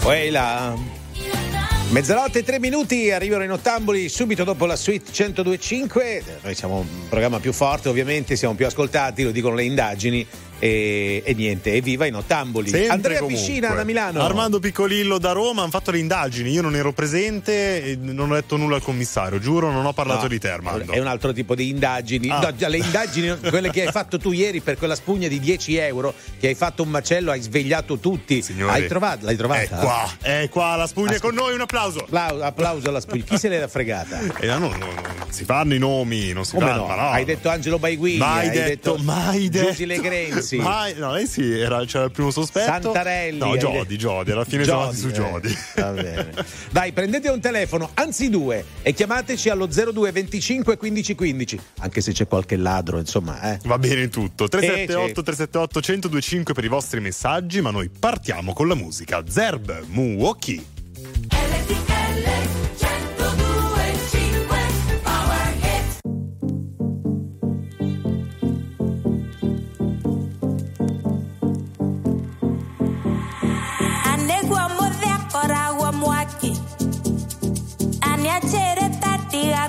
Poi la Mezzanotte e tre minuti, arrivano i nottamboli subito dopo la suite 1025. Noi siamo un programma più forte, ovviamente, siamo più ascoltati, lo dicono le indagini. E, e, niente, evviva i nottamboli. Sempre Andrea comunque. Piscina da Milano. Armando Piccolillo da Roma hanno fatto le indagini. Io non ero presente non ho detto nulla al commissario. Giuro, non ho parlato No, di te, Armando. È un altro tipo di indagini. Ah. No, le indagini, quelle che hai fatto tu ieri per quella spugna di 10 euro, che hai fatto un macello, hai svegliato tutti. Signori, hai trovato, l'hai trovata? È qua, è qua, la spugna è con noi, un applauso. Applau- applauso alla spugna. Chi se l'era fregata? Eh, no, no, si fanno i nomi, non si Come fanno. no? Hai detto Angelo Baiguini, Mai hai detto, detto mai detto. Giusy Legrenzi. Mai, no, lei sì, era, c'era il primo sospetto. Santarelli. No, Jody, detto- Jody, alla fine siamo andati su eh, Jody. va bene. Dai, prendete un telefono, anzi due, e chiamateci allo 02 25 15 15. Anche se c'è qualche ladro, insomma, eh. Va bene tutto. 378 sì. 378 1025 per i vostri messaggi, ma noi partiamo con la musica. Zerb Muoki. RTL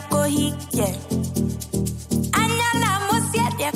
corri, yeah. Añalamos siete a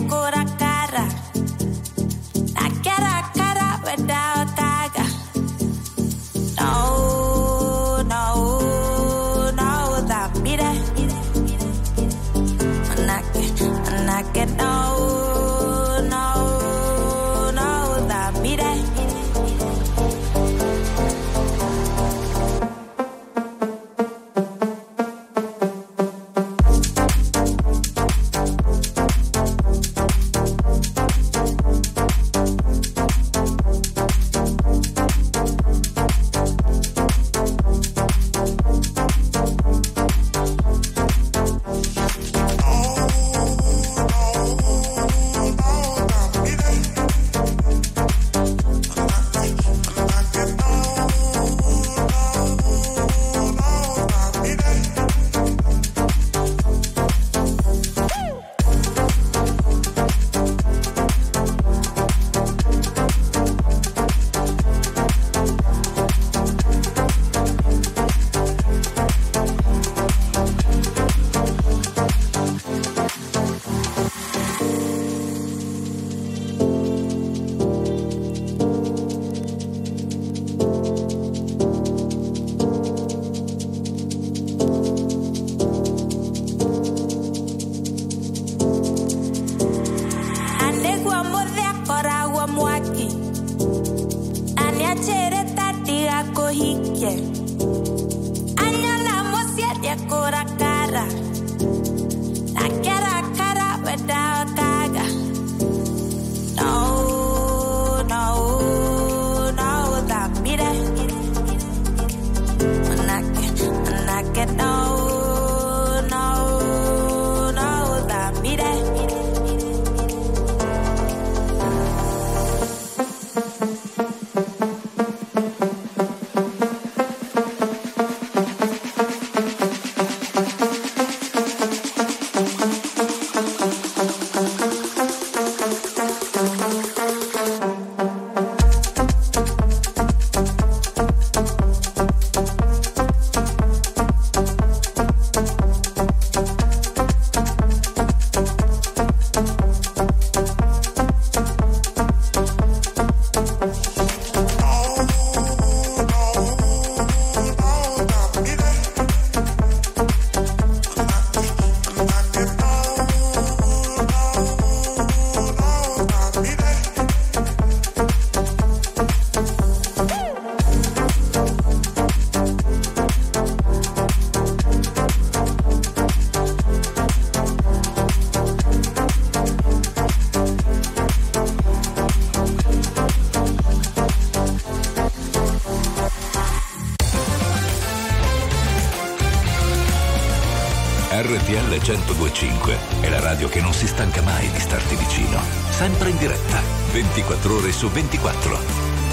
1025 è la radio che non si stanca mai di starti vicino. Sempre in diretta, 24 ore su 24.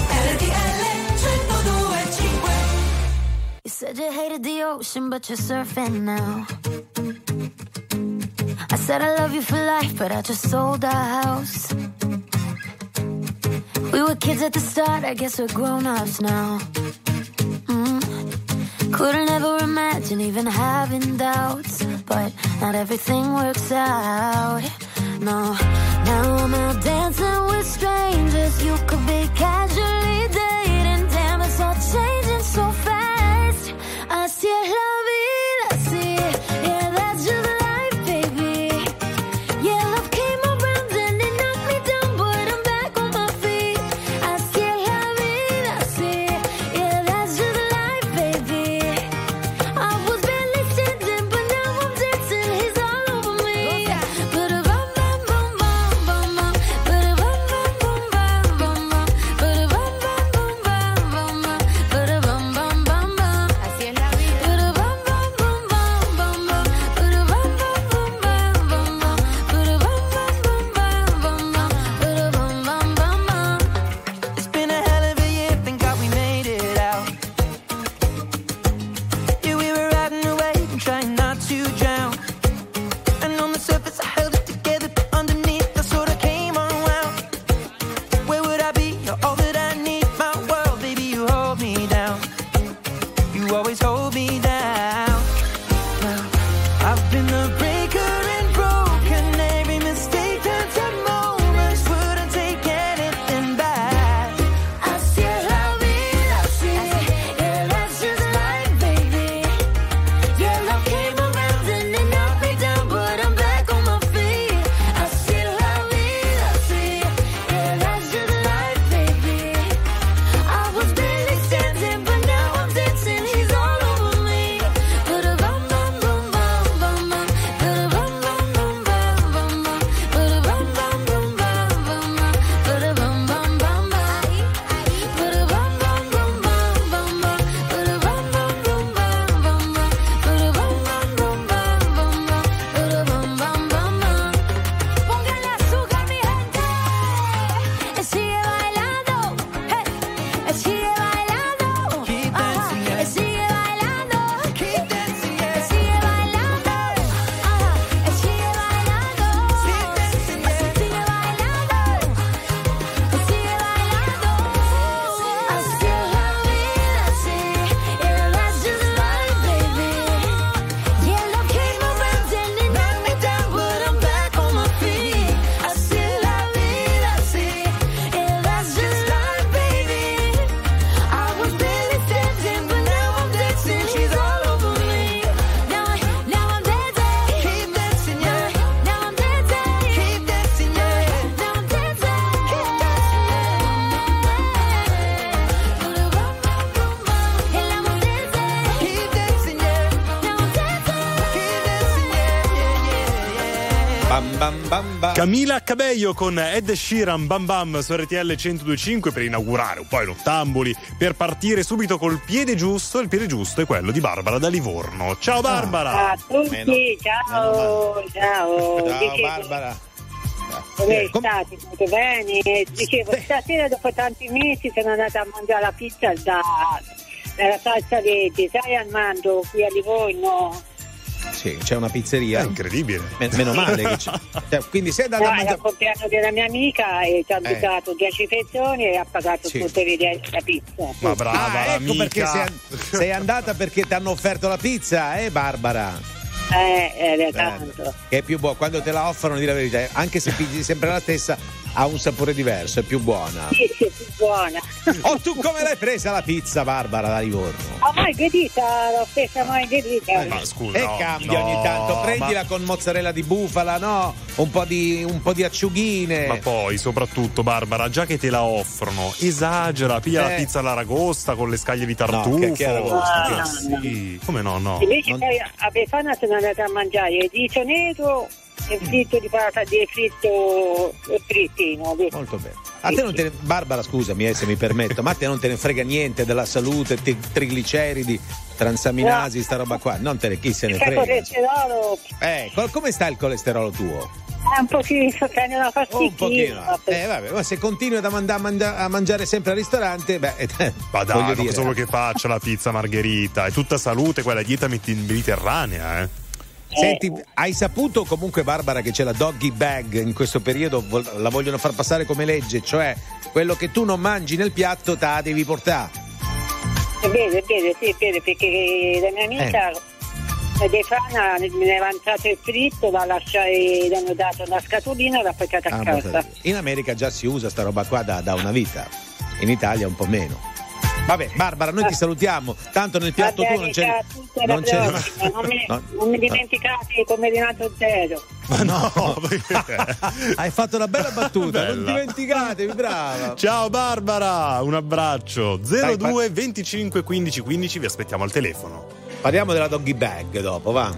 RTL 1025 You said you hated the ocean, but you're surfing now. I said I love you for life, but I just sold our house. We were kids at the start, I guess we're grown ups now. Couldn't ever imagine even having doubts, not everything works out. No, now I'm out dancing with strangers. You could be casually Camila Cabello con Ed Sheeran Bam Bam su RTL 1025 per inaugurare un po' i nottamboli, per partire subito col piede giusto. Il piede giusto è quello di Barbara da Livorno. Ciao Barbara! Ciao a tutti, Meno- ciao, ciao. Ciao Dicevo, Barbara. Come Eh, com- state? Tutto bene? Dicevo, stasera dopo tanti mesi sono andata a mangiare la pizza da, dalla salsa Verde, sai Armando, qui a Livorno. Sì, c'è una È pizzeria. incredibile. Me- meno male che c'è. Cioè, quindi sei andato No, a mangiare. compleanno della mia amica e ci ha Eh. invitato 10 persone e ha pagato Sì. tutte le la pizza. Ma brava Ah, ecco perché sei, an- sei andata perché ti hanno offerto la pizza, eh Barbara? Eh, Eh, tanto. Che è più buona, quando te la offrono, di la verità, anche se pigli sempre la stessa, ha un sapore diverso, è più buona. Sì, sì, più buona. Oh, tu come l'hai presa la pizza, Barbara, da Livorno? Ma mai gredita, l'ho stessa mai gredita. Ma scusa. E no, cambia no, ogni tanto, prendila ma- con mozzarella di bufala, no? Un po' di, un po' di acciughine. Ma poi, soprattutto, Barbara, già che te la offrono, esagera, piglia la Eh. pizza all'aragosta con le scaglie di tartufo. No, che- che aragosta? No, no, sì, Come no, no? Invece Non- poi a Befana sono andata a mangiare il dito nero il fritto di patata di fritto e frittino. Molto bene. A te non te ne, Barbara, scusami eh, se mi permetto, ma a te non te ne frega niente della salute, te- trigliceridi, transaminasi, sta roba qua. Non te ne chi se ne Il frega. colesterolo Eh, co- come sta il colesterolo tuo? è un pochino, prende una Un pochino. Eh, vabbè, ma se continui a manda- a mangiare sempre al ristorante, beh, Ma dai, ma cosa vuoi che faccia la pizza margherita? È tutta salute, quella dieta medi- mediterranea, eh. Senti, hai saputo comunque Barbara che c'è la doggy bag in questo periodo, la vogliono far passare come legge, cioè quello che tu non mangi nel piatto te la devi portare. È vero, è vero, sì, è vero, perché la mia amica Eh. De Fana me ne aveva avanzato il fritto, l'ha lasciato, gli hanno dato una scatolina e l'ha portata a Ah, casa. In America già si usa sta roba qua da, da una vita, in Italia un po' meno. Vabbè, Barbara, noi ti salutiamo. Tanto nel piatto Va tuo bene, non c'è. Non c'è. prossima. Non mi, no. non mi dimenticate come Renato Zero. Ma no, perché? hai fatto una bella battuta. Non Bella. dimenticatevi, brava. Ciao Barbara, un abbraccio. Dai, 02 25 15 15, vi aspettiamo al telefono. Parliamo della doggy bag dopo, va.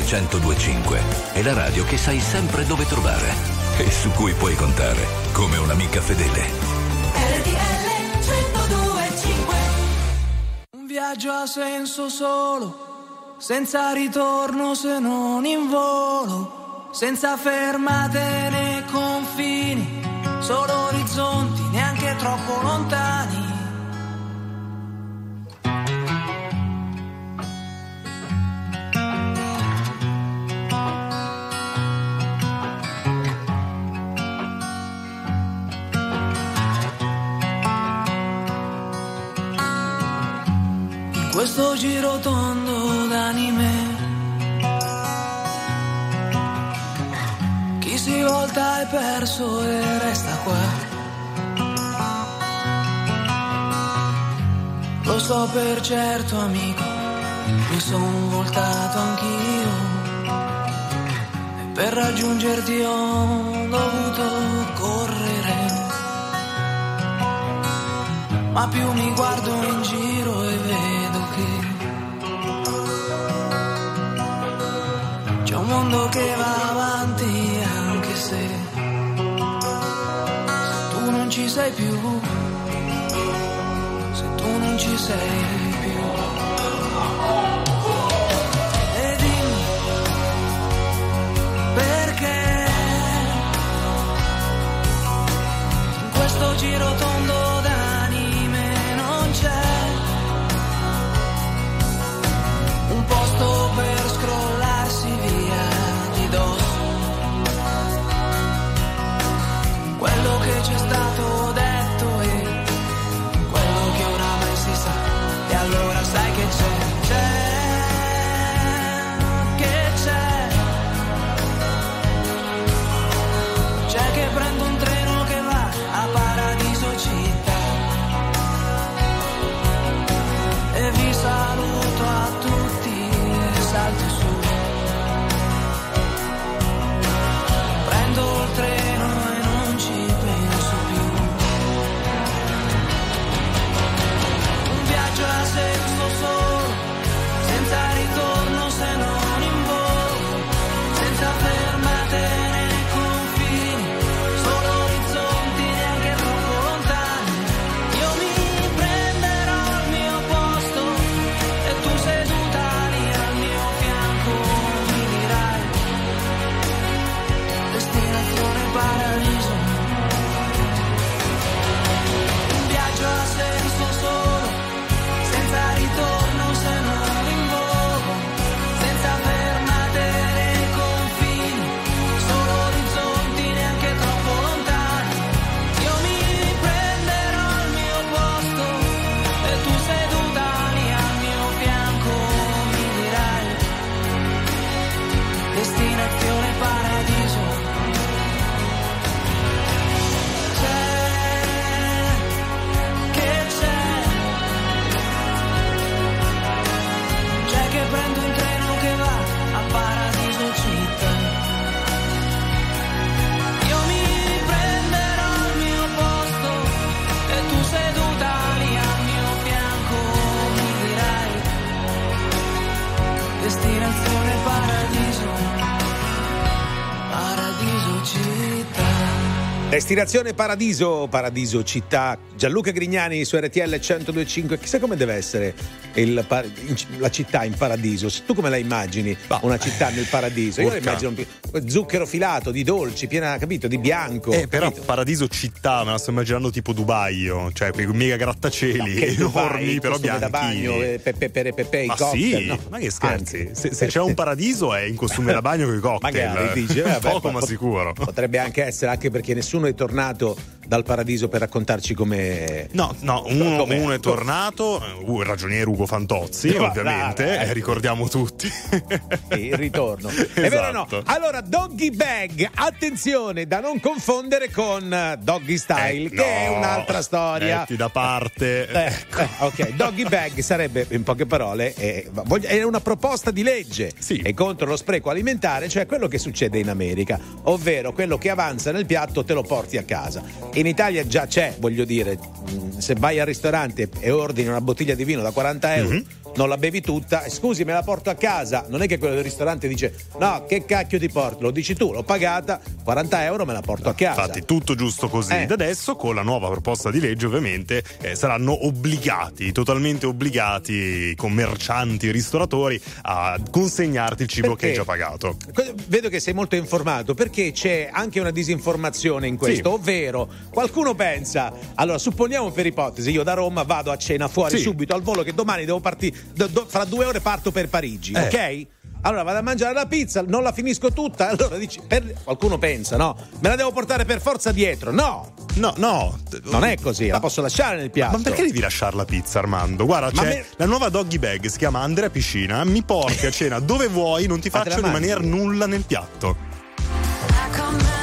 RTL 1025 è la radio che sai sempre dove trovare e su cui puoi contare come un'amica fedele. RTL 1025 Un viaggio ha senso solo, senza ritorno se non in volo, senza fermate né confini, solo orizzonti neanche troppo lontani. Questo giro tondo d'anime. Chi si volta è perso e resta qua. Lo so per certo amico Mi son voltato anch'io. E per raggiungerti ho dovuto correre. Ma più mi guardo in giro mondo che va avanti anche se, tu non ci sei più, se tu non ci sei Destinazione Paradiso, Paradiso città. Gianluca Grignani su RTL 1025. Chissà come deve essere il la città in paradiso. Tu come la immagini? Bah. Una città nel paradiso. Io la immagino zucchero filato di dolci, piena, capito, di bianco. Eh, però capito? Paradiso città, me la sto immaginando tipo Dubai, io, cioè quei mega grattacieli Dubai, enormi, però costume da bagno, eh, pepe, pepe, pepe, i Ma cocktail. sì, no. ma che scherzi? Anche. Se, se c'è un paradiso è in costume da bagno con i cocktail. Magari dice, vabbè, Poco ma sicuro. Potrebbe anche essere, anche perché nessuno è tornato dal paradiso per raccontarci come. No, no, uno, uno è tornato, uh, il ragioniere Ugo Fantozzi, Ma ovviamente, dai, eh, ricordiamo tutti. Il ritorno. È vero o no? Esatto. Allora, Doggy Bag, attenzione da non confondere con eh, Doggy Style, Eh, che è no, un'altra storia. Metti da parte. Eh, Ecco. eh, ok, Doggy Bag sarebbe, in poche parole, eh, è una proposta di legge Sì. è contro lo spreco alimentare, cioè quello che succede in America, ovvero quello che avanza nel piatto te lo porti a casa. In Italia già c'è, voglio dire, se vai al ristorante e ordini una bottiglia di vino da 40 euro. style. Mm-hmm. Non la bevi tutta, scusi, me la porto a casa. Non è che quello del ristorante dice: No, che cacchio ti porto? Lo dici tu, l'ho pagata, 40 euro me la porto a casa. Infatti, tutto giusto così. Eh. Da adesso, con la nuova proposta di legge, ovviamente, eh, saranno obbligati, totalmente obbligati, i commercianti, i ristoratori, a consegnarti il cibo Perché? che hai già pagato. Vedo che sei molto informato perché c'è anche una disinformazione in questo, Sì. ovvero qualcuno pensa, allora supponiamo per ipotesi, io da Roma vado a cena fuori Sì. subito al volo che domani devo partire, do- do- fra due ore parto per Parigi, Eh. ok? Allora vado a mangiare la pizza, non la finisco tutta, allora dici, per- qualcuno pensa, no, me la devo portare per forza dietro, no, No, no. non è così, la posso lasciare nel piatto. Ma perché devi lasciare la pizza, Armando? Guarda, Ma c'è me- la nuova doggy bag, si chiama Andrea Piscina. Mi porti a cena dove vuoi, non ti Ma faccio rimanere nulla nel piatto. I come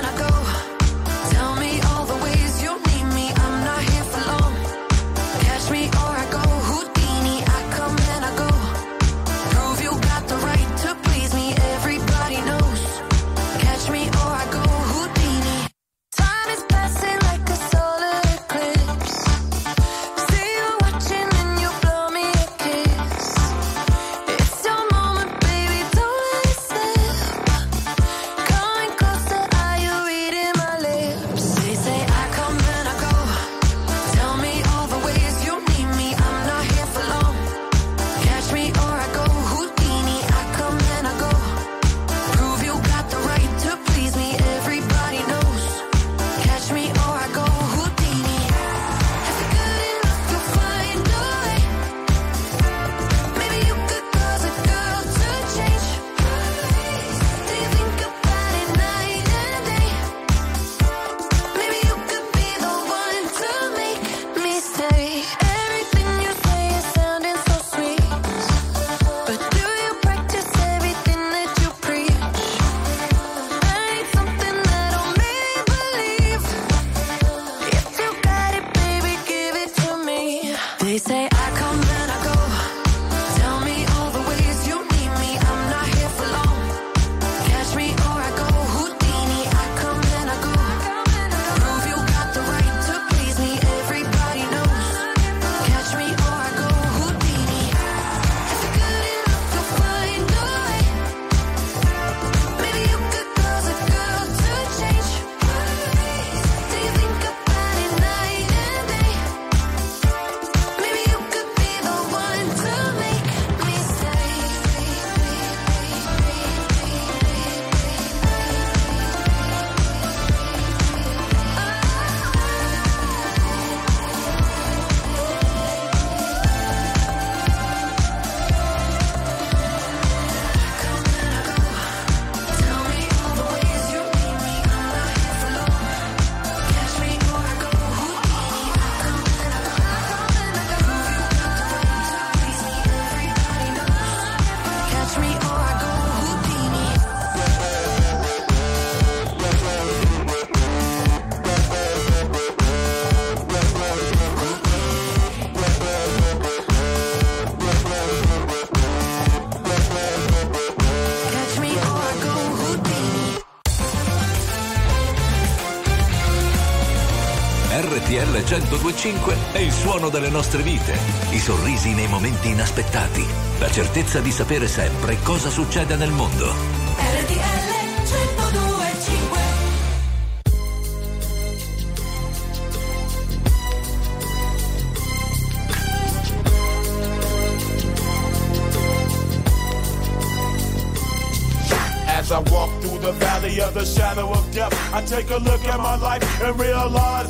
1025 è il suono delle nostre vite, i sorrisi nei momenti inaspettati, la certezza di sapere sempre cosa succede nel mondo. RTL 1025 As I walk through the valley of the shadow of death, I take a look at my life and realize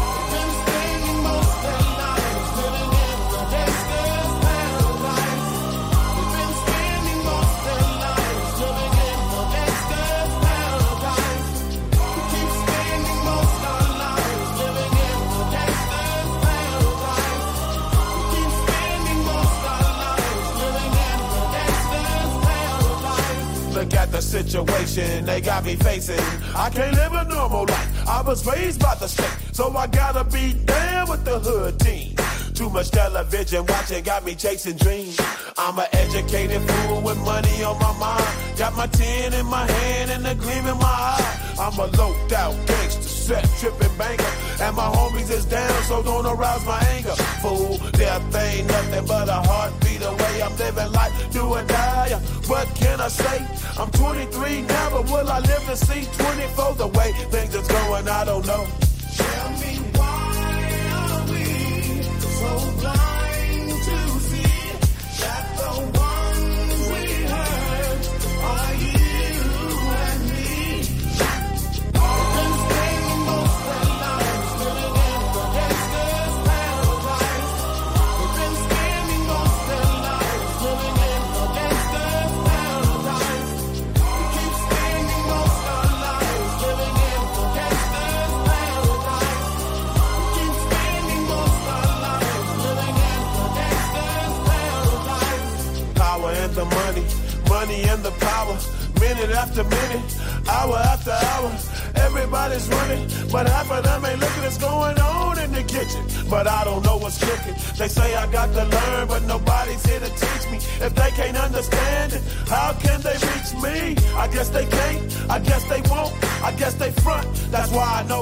They got me facing. I can't live a normal life. I was raised by the state, so I gotta be down with the hood team. Too much television watching got me chasing dreams. I'm an educated fool with money on my mind. Got my tin in my hand and a gleam in my eye. I'm a loped out gangster, set tripping banker. And my homies is down, so don't arouse my anger. Fool, death ain't nothing but a heartbeat away. I'm living life, do or die. What can I say? I'm 23 now, but will I live to see 24? The way things are going, I don't know.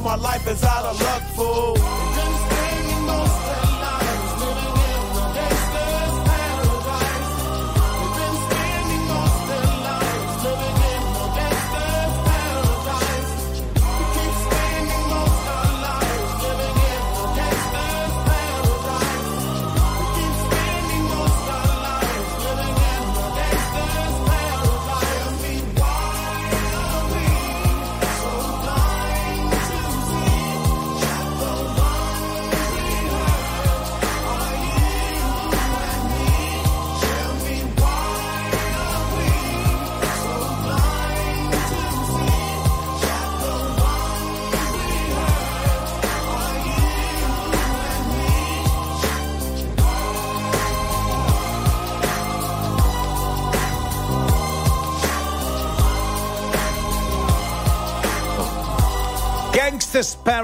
My life is out of luck,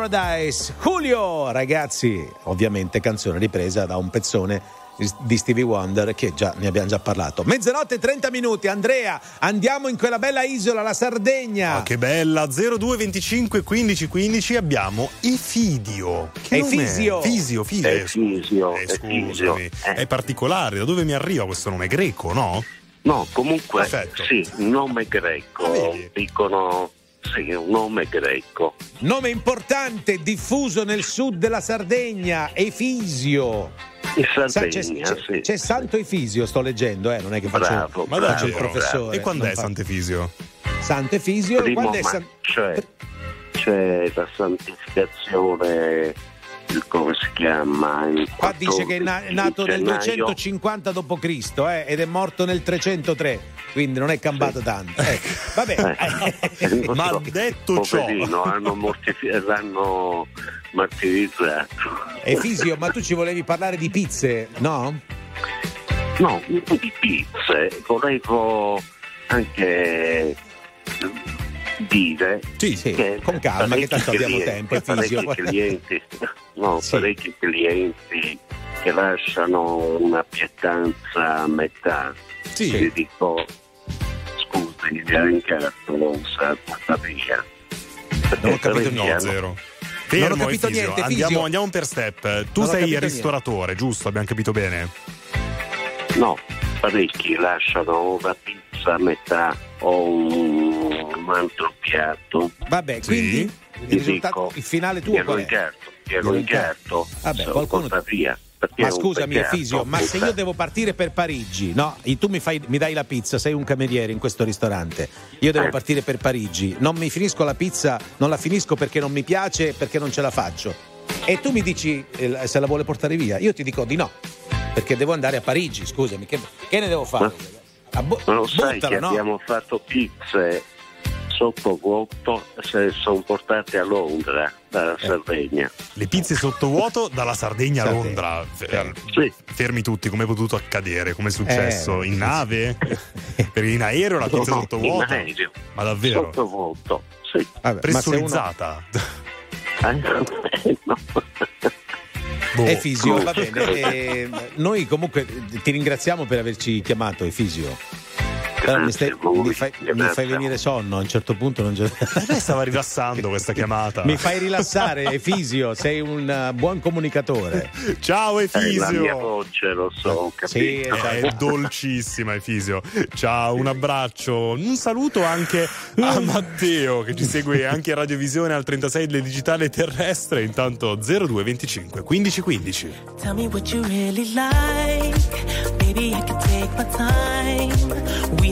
Paradise, Julio, ragazzi, ovviamente canzone ripresa da un pezzone di Stevie Wonder che già ne abbiamo già parlato. Mezzanotte e 30 minuti, Andrea, andiamo in quella bella isola, la Sardegna. Ah, che bella 0225 15 15 abbiamo Efidio che è? Efisio. Fisio Fisio È Fisio, Eh, è Fisio. scusami Eh. è particolare da dove mi arriva questo nome greco no? No, comunque Perfetto. sì, un nome greco. Ah? Dicono sì, un nome greco. Nome importante, diffuso nel sud della Sardegna, Efisio. In Sa- c'è, Sardegna, c'è- sì. c'è Santo Efisio, sto leggendo, eh, non è che faccio, Bravo, Ma bravo, faccio il professore. e quando non è fa- Sant'Efisio? Santo Efisio, Primo quando è ma- San- cioè, c'è la santificazione, il- come si chiama? Qua dice che è na- è 14 nato nel gennaio. 250 d.C. Eh, ed è morto nel 303. Quindi non è cambiato tanto. Eh, vabbè, Eh, non Ma so, detto ciò- hanno, mortifi- l'hanno martirizzato. E Fisio, ma tu ci volevi parlare di pizze, no? No, non di pizze, volevo anche dire Sì, sì, che con calma, che tanto abbiamo clienti- tempo, parecchi clienti, no, Sì. parecchi clienti che lasciano una pietanza a metà. Sì. Ti dico, neanche la usa tuttavia. Non ho capito niente. zero. Fermo, Non ho capito Efisio. niente, Andiamo, Fisio. andiamo per step. Tu Non sei capito ristoratore, giusto? Abbiamo capito bene. No, parecchi lasciano una pizza a metà o un, altro piatto. Vabbè, Sì. quindi il risultato, dico, il finale tuo Piero qual è? Incarto, Piero Piero Incarto, Vabbè, qualcuno- via. Ma scusami. Efisio, ma se io devo partire per Parigi, no? Tu mi, fai- mi dai la pizza, sei un cameriere in questo ristorante. Io devo Eh. partire per Parigi, non mi finisco la pizza, non la finisco perché non mi piace, perché non ce la faccio. E tu mi dici eh, se la vuole portare via. Io ti dico di no, perché devo andare a Parigi, scusami, che, che ne devo fare? Ah, bu- Ma lo sai buttala, che no? abbiamo fatto pizze sottovuoto se sono portate a Londra dalla Eh. Sardegna. Le pizze sottovuoto dalla Sardegna a. Londra. Fer- Sì. Fermi tutti, come è potuto accadere? Come è successo? Eh, in nave? Perché in aereo la pizza No, sottovuota? in aereo. Ma davvero? Sottovuoto, sì. Vabbè, se uno- Pressurizzata? Eh, no. Boh. Efisio, va bene. eh, noi comunque ti ringraziamo per averci chiamato, Efisio. Però mi, stai- a mi fai, mi fai venire sonno a un certo punto. Non Lei stava rilassando questa chiamata. mi fai rilassare, Efisio. Sei un eh, buon comunicatore. Ciao Eh, la mia Efisio! voce, lo so, Sì, capito. esatto. È dolcissima Efisio. Ciao, un abbraccio. Un saluto anche a Matteo che ci segue anche in radiovisione al 36 del digitale terrestre. Intanto 0225 1515. Tell me what you really like. Baby, I can take my time. We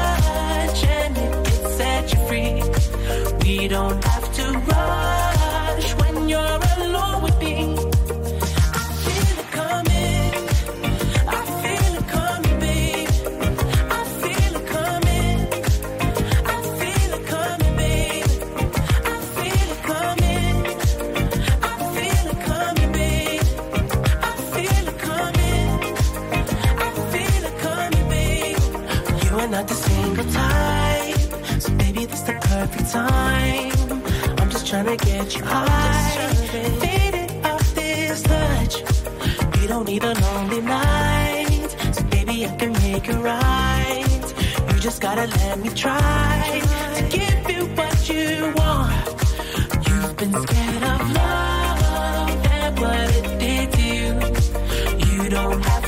We don't have to rush time. I'm just trying to get you high, faded off this touch. We don't need a lonely night, so baby, I can make it right. You just gotta let me try to give you what you want. You've been scared of love and what it did to you. You don't have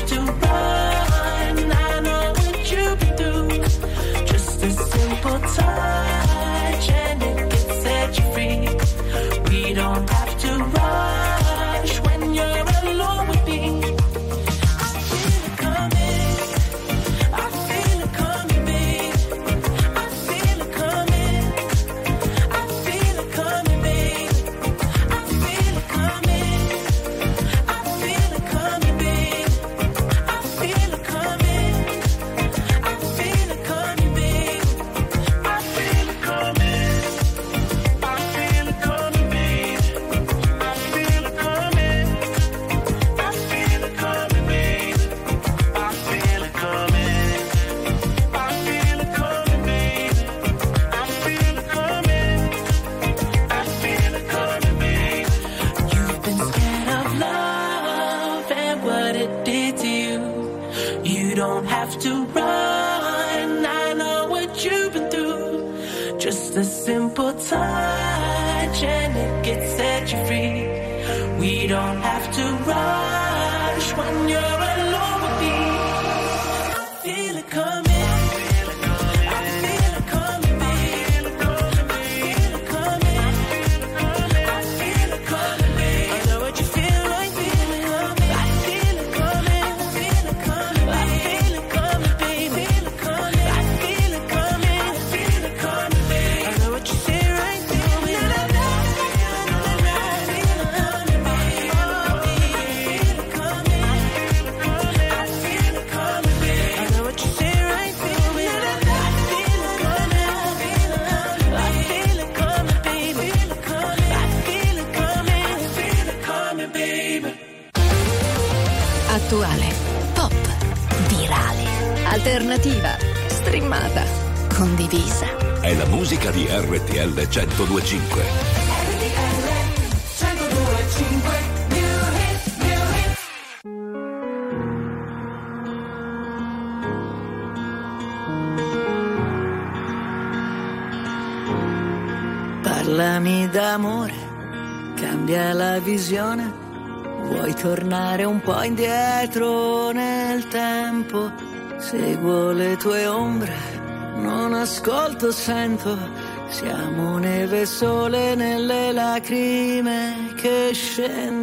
Seguo le tue ombre, non ascolto, sento. Siamo neve sole nelle lacrime che scendono.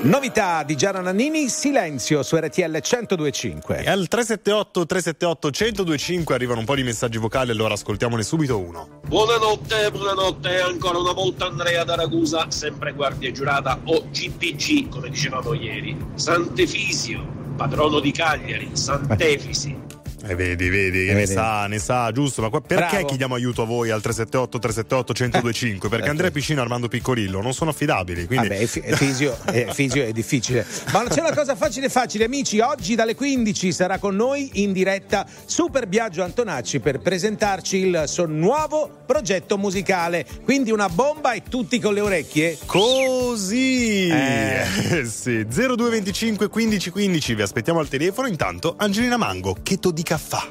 Novità di Gianna Nannini, silenzio su RTL 1025. E al 378 378 1025 arrivano un po' di messaggi vocali, allora ascoltiamone subito uno. Buonanotte, buonanotte, ancora una volta Andrea da Ragusa, sempre guardia giurata o GPG come dicevamo ieri. Sant'Efisio, patrono di Cagliari, Sant'Efisi. E vedi, vedi, che Eh, ne vedi. sa, ne sa, giusto. Ma qua- perché Bravo. chiediamo aiuto a voi al 378 378 1025? Perché Andrea Piccino e Armando Piccorillo non sono affidabili. Quindi... Vabbè, fi- fisio, eh, fisio è difficile. Ma c'è una cosa facile facile, amici. Oggi dalle 15 sarà con noi in diretta Super Biagio Antonacci per presentarci il suo nuovo progetto musicale. Quindi una bomba e tutti con le orecchie. Così! Eh. Eh, sì, 0225 15 15, vi aspettiamo al telefono. Intanto, Angelina Mango, che to di caffè.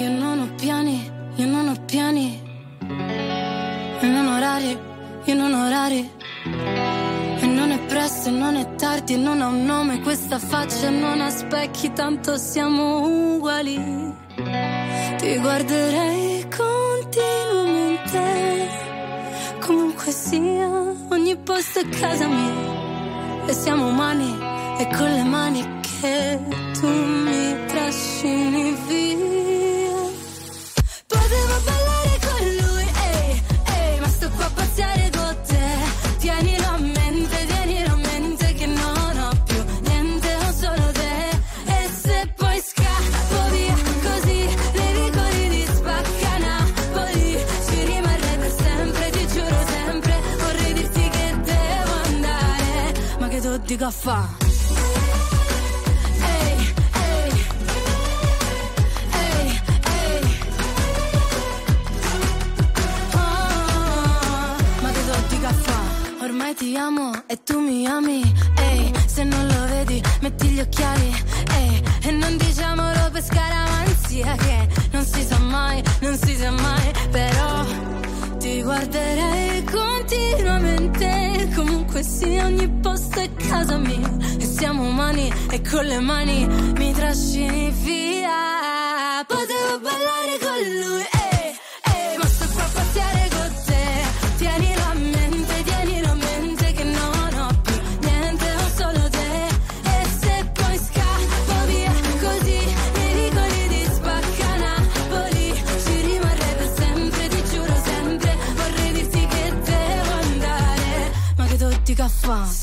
Io non ho piani, io non ho piani. E non orari, io non ho orari. E non è presto, e non è tardi, e non ha un nome questa faccia, non ha specchi, tanto siamo uguali. Ti guarderei continuamente. Comunque sia, ogni posto è casa mia. E siamo umani, e con le mani che tu mi trascini via. Potevo ballare con lui, ehi, ehi, ma sto qua a pazziare con te. Tienilo a mente, tienilo a mente che non ho più niente, ho solo te. E se poi scappo via così, nei vicoli di spacca Napoli, ci per sempre, ti giuro sempre. Vorrei dirti che devo andare, ma che tu dico a fa'? ti amo e tu mi ami, ehi, se non lo vedi metti gli occhiali, ehi, e non diciamo per scaramanzia che non si sa mai, non si sa mai, però ti guarderei continuamente, comunque sia ogni posto è casa mia, e siamo umani e con le mani mi trascini via, potevo ballare con lui.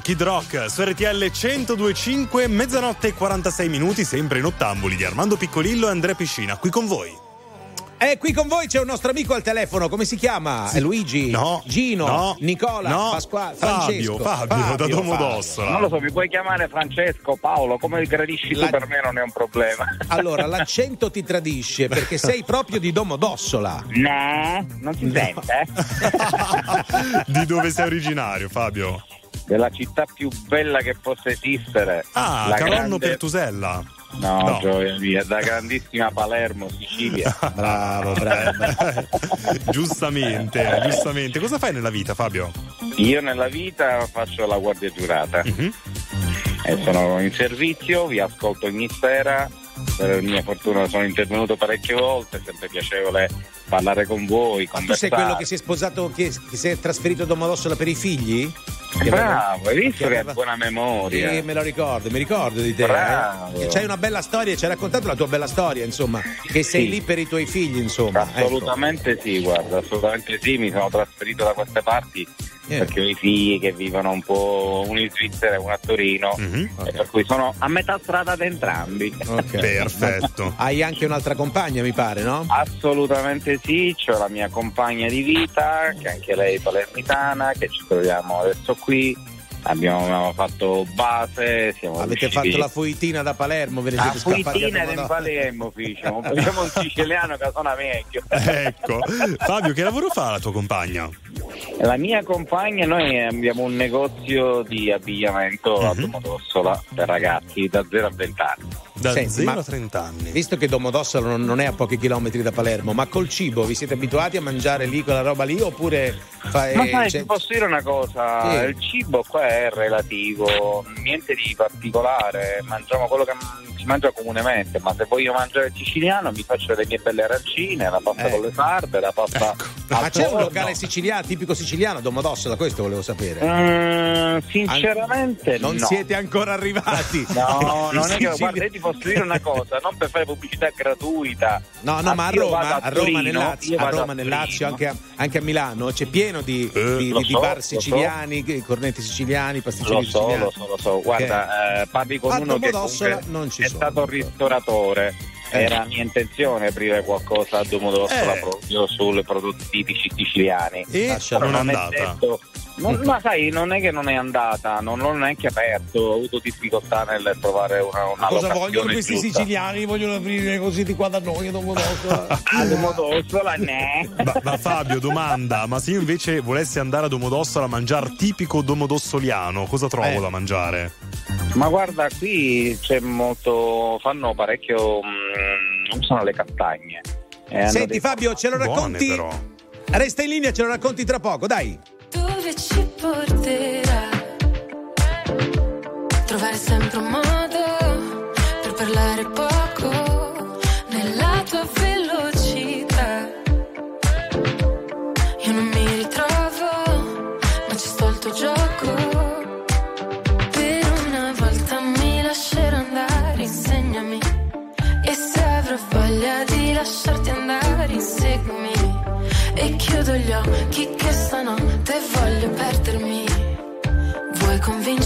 Kid Rock, su RTL 1025, mezzanotte e 46 minuti, sempre in ottamboli di Armando Piccolillo e Andrea Piscina, qui con voi. E qui con voi c'è un nostro amico al telefono, come si chiama? È Luigi? No. Gino? No. Nicola? No. Pasquale? Fabio, Francesco? Fabio, da Domodossola. Non lo so, mi puoi chiamare Francesco, Paolo, come gradisci La- tu per me non è un problema. Allora, l'accento ti tradisce perché sei proprio di Domodossola. No, non si sente. Di dove sei originario, Fabio? Della città più bella che possa esistere. Ah, La Caronno grande- Pertusella. No, No. gioia mia, da grandissima Palermo, Sicilia. Bravo, bravo. giustamente, giustamente. Cosa fai nella vita, Fabio? Io nella vita faccio la guardia giurata Mhm. e sono in servizio, vi ascolto ogni sera. Per mia fortuna sono intervenuto parecchie volte, è sempre piacevole parlare con voi, Ma tu sei quello che si è sposato, che, che si è trasferito a Domodossola per i figli? Che Bravo, hai visto che aveva- hai buona memoria? Sì, me lo ricordo, mi ricordo di te. eh. Bravo. Che c'hai una bella storia, ci hai raccontato la tua bella storia, insomma, che sei Sì. lì per i tuoi figli, insomma. ecco. Assolutamente sì, guarda, assolutamente sì, mi sono trasferito da queste parti Eh. perché ho i figli che vivono un po' uno in Svizzera e uno a Torino, Mhm. e per cui sono a metà strada da entrambi. Ok. Perfetto. Hai anche un'altra compagna, mi pare, no? Assolutamente sì, ho la mia compagna di vita, che anche lei è palermitana, che ci troviamo adesso qui. Abbiamo, abbiamo fatto base, siamo Avete riusciti- fatto la fuitina da Palermo, ve ne a siete scappati a Fuitina Domodossola. Palermo, diciamo. Facciamo un siciliano che suona meglio. Ecco. Fabio, che lavoro fa la tua compagna? La mia compagna, noi abbiamo un negozio di abbigliamento a Mhm. Domodossola per ragazzi da 0 a 20 anni. Da Senti, 0 ma- a 30 anni. Visto che Domodossola non, non è a pochi chilometri da Palermo, ma col cibo vi siete abituati a mangiare lì quella roba lì oppure fa- Ma eh, sai, c'è- ti posso dire una cosa, Sì. il cibo qua è relativo, niente di particolare, mangiamo quello che si mangia comunemente, ma se voglio mangiare siciliano mi faccio le mie belle arancine, la pasta Eh. con le sarde, la pasta Ecco. Ma c'è un locale siciliano, tipico siciliano, a Domodossola, questo volevo sapere. Mm, sinceramente non no. siete ancora arrivati. No, non è che guarda, io ti posso dire una cosa, non per fare pubblicità gratuita. No, no, ma a Roma, a Roma, Torino, nel Lazio, io a Roma, nel Torino. Lazio anche, a, anche a Milano c'è pieno di, Eh, di- di so, bar so. siciliani, che- cornetti siciliani, pasticcini Lo so, siciliani. lo so, lo so. Guarda, eh, parli con A uno che non ci è sono. stato ristoratore. Eh. Era mia intenzione aprire qualcosa a Domodossola Eh. proprio sulle prodotti tipici siciliani. E Lascia- non è Non è andata. detto- non- ma sai, non è che non è andata, non l'ho neanche aperto, ho avuto difficoltà nel trovare una, una Cosa vogliono questi giusta. siciliani? Vogliono aprire così di qua da noi a Domodossola. A Domodossola, ne. Ma, ma Fabio, domanda, ma se io invece volessi andare a Domodossola a mangiare tipico domodossoliano, cosa trovo Eh. da mangiare? Ma guarda, qui c'è molto. fanno parecchio. mm, usano le castagne. E hanno Senti dei- Fabio, ce lo Buone racconti? però. Resta in linea, ce lo racconti tra poco, dai. Dove ci porterà? Trovare sempre un modo per parlare poco nella tua velocità. Io non mi ritrovo, ma ci sto il tuo gioco. Per una volta mi lascerò andare, insegnami. E se avrò voglia di lasciarti andare, inseguimi. E chiudo gli occhi che stanotte voglio perdermi. Vuoi convincermi?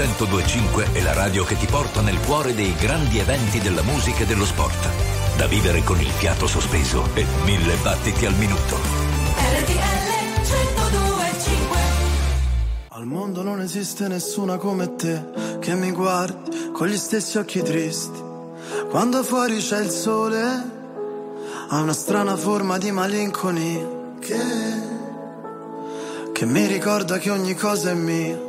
1025 è la radio che ti porta nel cuore dei grandi eventi della musica e dello sport. Da vivere con il fiato sospeso e mille battiti al minuto. RTL 1025 Al mondo non esiste nessuna come te che mi guardi con gli stessi occhi tristi. Quando fuori c'è il sole, ha una strana forma di malinconia che, che mi ricorda che ogni cosa è mia,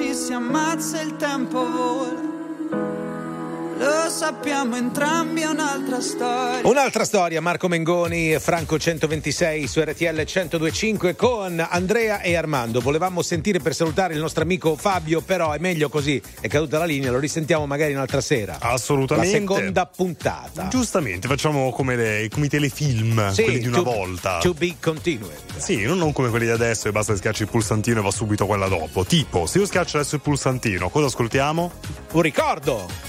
Ci si ammazza il tempo vola. Lo sappiamo entrambi, è un'altra storia. Un'altra storia, Marco Mengoni e Franco 126 su RTL 1025 con Andrea e Armando. Volevamo sentire per salutare il nostro amico Fabio, però è meglio così, è caduta la linea, lo risentiamo magari un'altra sera. Assolutamente. La seconda puntata. Giustamente, facciamo come, le- come i telefilm, Sì, quelli di una to- volta. To be continued. Sì, non, non come quelli di adesso e basta che schiacci il pulsantino e va subito quella dopo. Tipo, se io schiaccio adesso il pulsantino, cosa ascoltiamo? Un ricordo!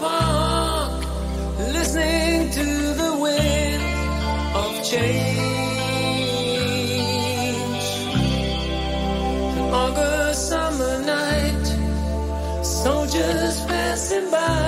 Park, listening to the wind of change. An August summer night, soldiers passing by,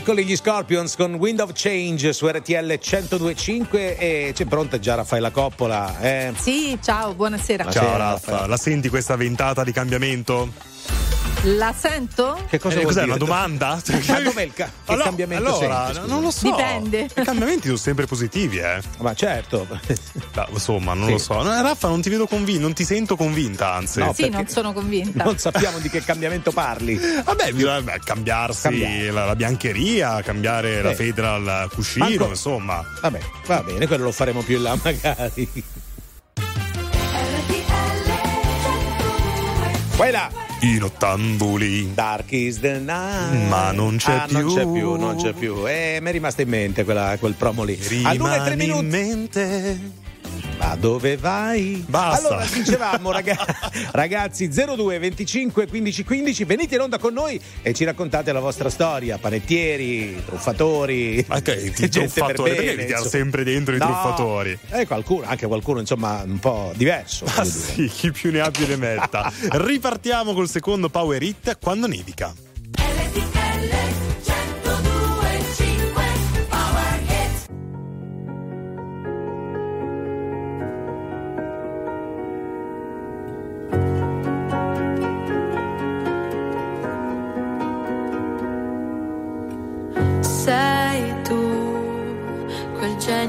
Eccoli gli Scorpions con Wind of Change su RTL 1025 e c'è pronta già Raffaella Coppola. Eh? Sì, ciao, buonasera. Ciao Raffa, la senti questa ventata di cambiamento? La sento? Che cosa Eh, vuol cos'è dire? una domanda? Ma dov'è il ca- che Allora- cambiamento allora, senti, non lo so. Dipende. I cambiamenti sono sempre positivi, eh. Ma certo. Ma, insomma, non Sì. lo so. No, Raffa, non ti vedo convinta, non ti sento convinta, anzi. No, sì, non sono convinta. Non sappiamo di che cambiamento parli. Vabbè, bisogna beh, cambiarsi Cambiare. la, la biancheria, cambiare la Eh. fedra al cuscino, Manco- insomma. Vabbè, va bene, quello lo faremo più in là magari. Quella I nottambuli. Dark is the night. Ma non c'è Ah, Non più. c'è più, non c'è più. Eh, mi è rimasta in mente quella- quel promo lì. All'una e tre Rimani in minuti. mente. Dove vai. Basta. Allora dicevamo raga- ragazzi 02 25 15 15 venite in onda con noi e ci raccontate la vostra storia, panettieri, truffatori. Ok, i gente per truffatori, bene, perché insomma. sempre dentro i No, truffatori? Eh, qualcuno, anche qualcuno insomma un po' diverso. Ah sì, chi più ne ha più ne metta. Ripartiamo col secondo Power Hit quando nevica. RTL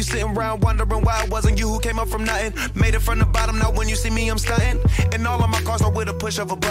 You sitting around wondering why it wasn't you who came up from nothing. Made it from the bottom, now when you see me, I'm stunting. And all of my cars are with a push of a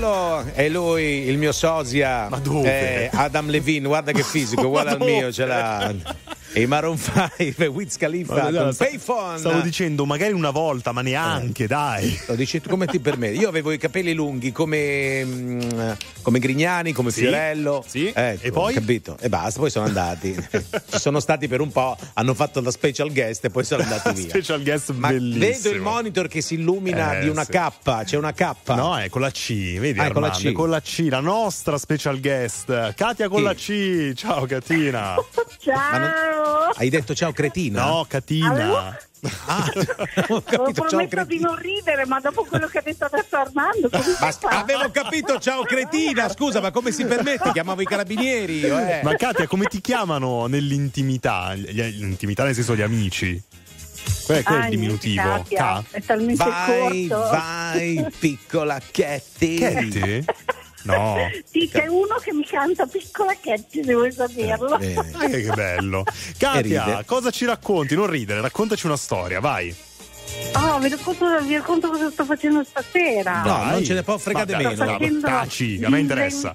Eccolo, è lui, il mio sosia. Ma dove? Adam Levine, guarda che fisico, uguale al mio, ce l'ha. E i Maroon 5, Wiz Khalifa con sta- Payphone. Stavo dicendo magari una volta, ma neanche, dai. Lo dici tu come ti permetti? Io avevo i capelli lunghi come, mm, come Grignani, come Sì, Fiorello. sì. Eh, E poi? ho Capito? E basta, poi sono andati. Ci sono stati per un po', hanno fatto la special guest e poi sono andati via. Special guest Ma bellissimo. vedo il monitor che si illumina Eh, di una sì. K, c'è una K. No, è con la C, vedi? Ah, con la C. con la C, la nostra special guest. Katia con Chi? la C. Ciao Katina. Ciao! Hai detto ciao cretina? No, Katina. Ah, ho Ho capito, ciao promesso di non ridere, ma dopo quello che ha detto adesso Armando, Ma avevo capito, ciao cretina, scusa, ma come si permette? Chiamavo i carabinieri eh. Ma Katia, come ti chiamano nell'intimità? L'intimità nel senso gli amici. Qual è, qual è Ah, il diminutivo? Katia, Ka? È talmente Vai, corto. vai, piccola Ketty. Ketty? No. Sì, c'è uno che mi canta piccola Ketty, devo saperlo. Bene. Ah, che che bello. Katia, cosa ci racconti? Non ridere, raccontaci una storia, vai. Oh, vi racconto, vi racconto cosa sto facendo stasera. No, Vai. non ce ne può fregare Ma- meno. Sto facendo Taci, a me interessa.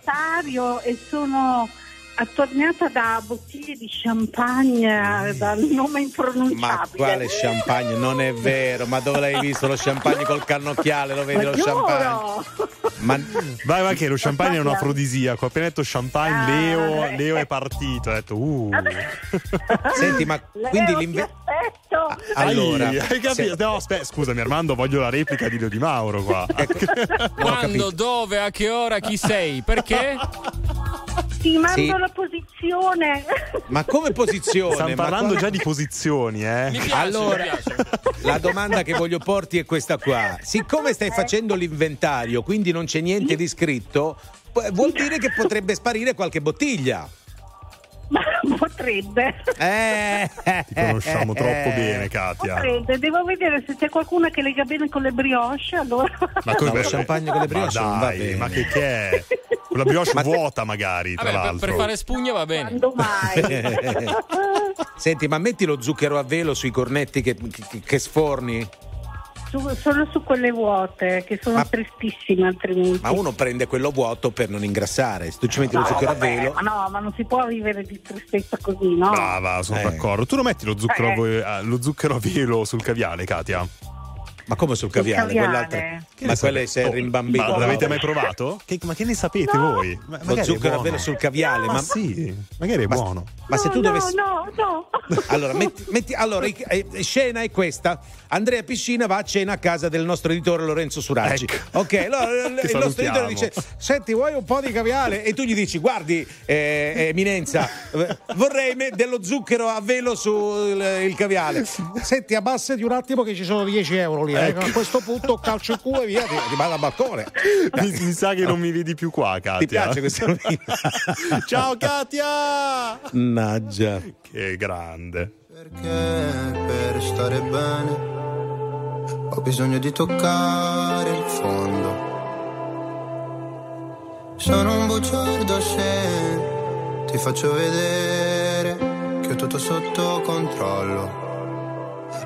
e sono attorniata da bottiglie di champagne dal nome impronunciabile. Ma quale champagne? Non è vero, ma dove l'hai visto lo champagne col cannocchiale? Lo vedi Ma lo giuro! champagne? Ma Vai, vai, che lo champagne è un afrodisiaco. Appena detto champagne, Ah, Leo. Leo è partito. Ha detto, uh. senti, ma quindi Leo, l'inve- ti aspetto. Allora, Ai, hai capito? se- No, aspetta, scusami, Armando, voglio la replica di Leo Di Mauro qua. Ecco, Quando, dove, a che ora, chi sei? Perché? Ti mando Sì. La posizione. Ma come posizione? Stiamo parlando qua- già di posizioni, eh. Mi piace, Allora, mi piace. la domanda che voglio porti è questa qua. Siccome stai facendo l'inventario, quindi non c'è niente di scritto, vuol dire che potrebbe sparire qualche bottiglia. Ma potrebbe. Eh, Ti conosciamo troppo bene, Katia. Potrebbe. Devo vedere se c'è qualcuna che lega bene con le brioche. Allora. Ma come lo champagne con le brioche ma dai, bene. ma che, che è? Con la brioche Ma- vuota magari, tra Vabbè, per, l'altro. per fare spugna va bene. Quando mai? Senti, ma metti lo zucchero a velo sui cornetti che, che- che sforni? Su- solo su quelle vuote, che sono Ma- tristissime altrimenti. Ma uno prende quello vuoto per non ingrassare. Se tu ci metti lo No, zucchero a vabbè, velo. ma no, ma non si può vivere di tristezza così, no? Brava, sono Eh. d'accordo. Tu lo metti lo zucchero, Eh. a ah, lo zucchero a velo sul caviale, Katia? Ma come sul caviale? caviale. Ma quelle sapete? sei Oh, rimbambito. Ma l'avete mai provato? Che- ma che ne sapete voi? Ma- Lo è zucchero a velo sul caviale? Ma, Ma, sì, magari è ma- buono. ma se No, tu no, dovessi. No, no, Allora, metti, metti- allora, eh, scena è questa. Andrea Piscina va a cena a casa del nostro editore Lorenzo Suracci. Ecco. Ok, allora il nostro editore dice: Senti, vuoi un po' di caviale? E tu gli dici: Guardi, eh, Eminenza, eh, vorrei me- dello zucchero a velo sul il caviale. Senti, abbassati un attimo che ci sono 10 euro lì. Eh. Ecco. A questo punto calcio il culo e via, ti, ti vado al balcone. Mi, mi sa che non mi vedi più qua, Katia. Ti piace questo film? Ciao Katia! Mannaggia. Che grande. Perché per stare bene ho bisogno di toccare il fondo. Sono un bugiardo se ti faccio vedere che ho tutto sotto controllo.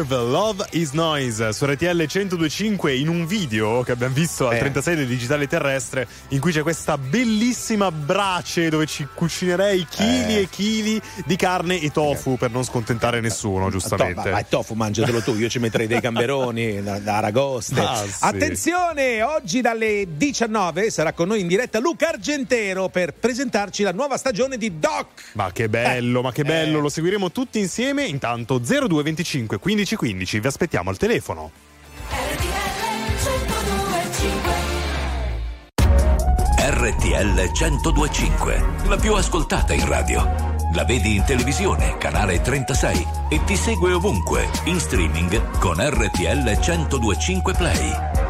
The Verve, Love is Noise su RTL 1025 in un video che abbiamo visto al Eh. 36 del digitale terrestre in cui c'è questa bellissima brace dove ci cucinerei chili Eh. e chili di carne e tofu per non scontentare nessuno, To- giustamente. ma, ma tofu mangiatelo tu, io ci metterei dei gamberoni, da, da aragoste. Ah, sì. Attenzione, oggi dalle 19 sarà con noi in diretta Luca Argentero per presentarci la nuova stagione di Doc. Ma che bello, ma che bello, lo seguiremo tutti insieme. Intanto 0225 15 15, vi aspettiamo al telefono. RTL 1025, la più ascoltata in radio. La vedi in televisione, canale 36 e ti segue ovunque, in streaming con RTL 1025 Play.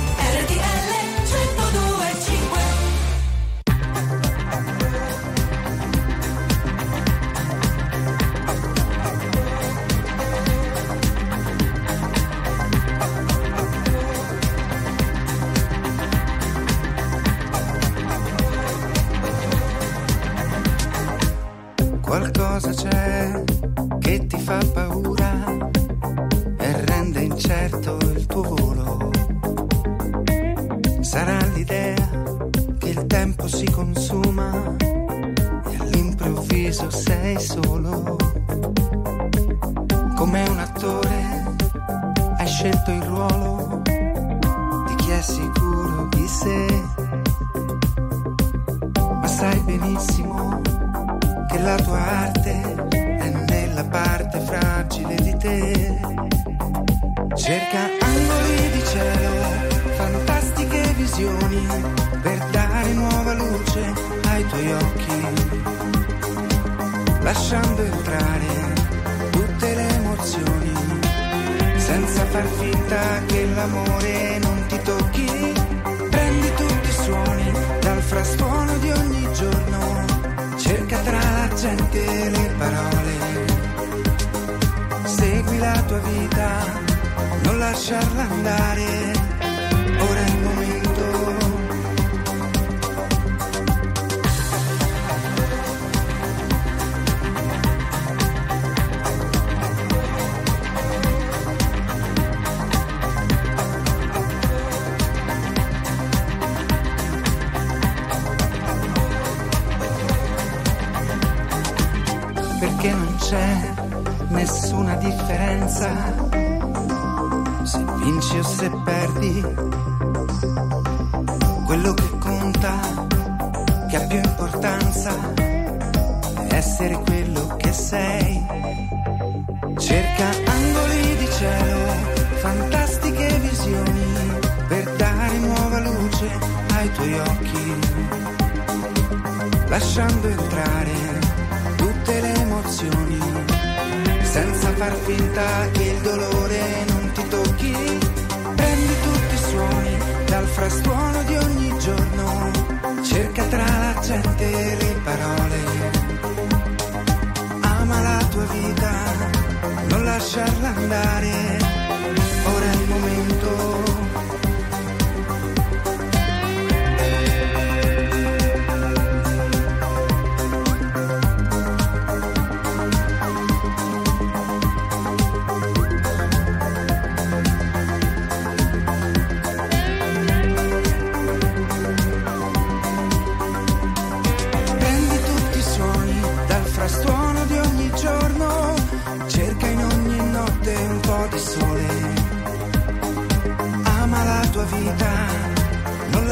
Lasciarla andare,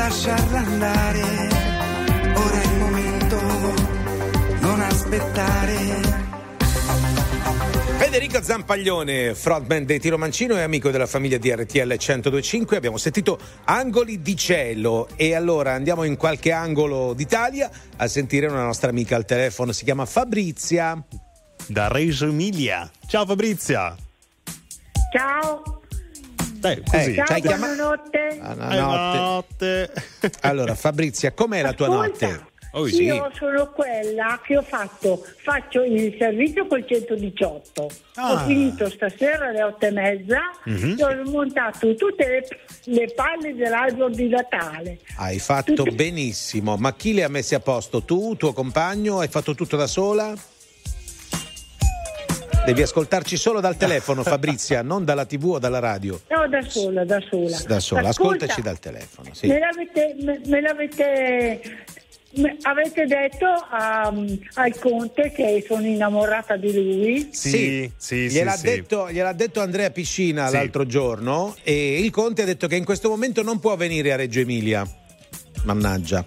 lasciarla andare, ora è il momento, non aspettare. Federico Zampaglione, frontman dei Tiro Mancino e amico della famiglia di RTL 1025. Abbiamo sentito Angoli di cielo e allora andiamo in qualche angolo d'Italia a sentire una nostra amica al telefono, si chiama Fabrizia. Da Reggio Emilia. Ciao Fabrizia. Ciao. Dai, così. Ciao, ci hai chiama- buonanotte. Buonanotte. Allora, Fabrizia, com'è la tua Ascolta, notte? Oh, sì. Io sono quella che ho fatto, faccio il servizio col 118. Ah. Ho finito stasera alle otto e mezza Mhm. e ho montato tutte le, le palle dell'albero di Natale. Hai fatto benissimo, ma chi le ha messe a posto? Tu, tuo compagno? Hai fatto tutto da sola? Devi ascoltarci solo dal telefono, Fabrizia, non dalla TV o dalla radio. No, da sola, da sola. Da sola, Ascolta, ascoltaci dal telefono. Sì. Me l'avete, me, me l'avete me- avete detto a- al conte che sono innamorata di lui? Sì, sì, gliel'ha, sì. Detto, gliel'ha detto Andrea Piscina Sì. l'altro giorno e il Conte ha detto che in questo momento non può venire a Reggio Emilia. Mannaggia.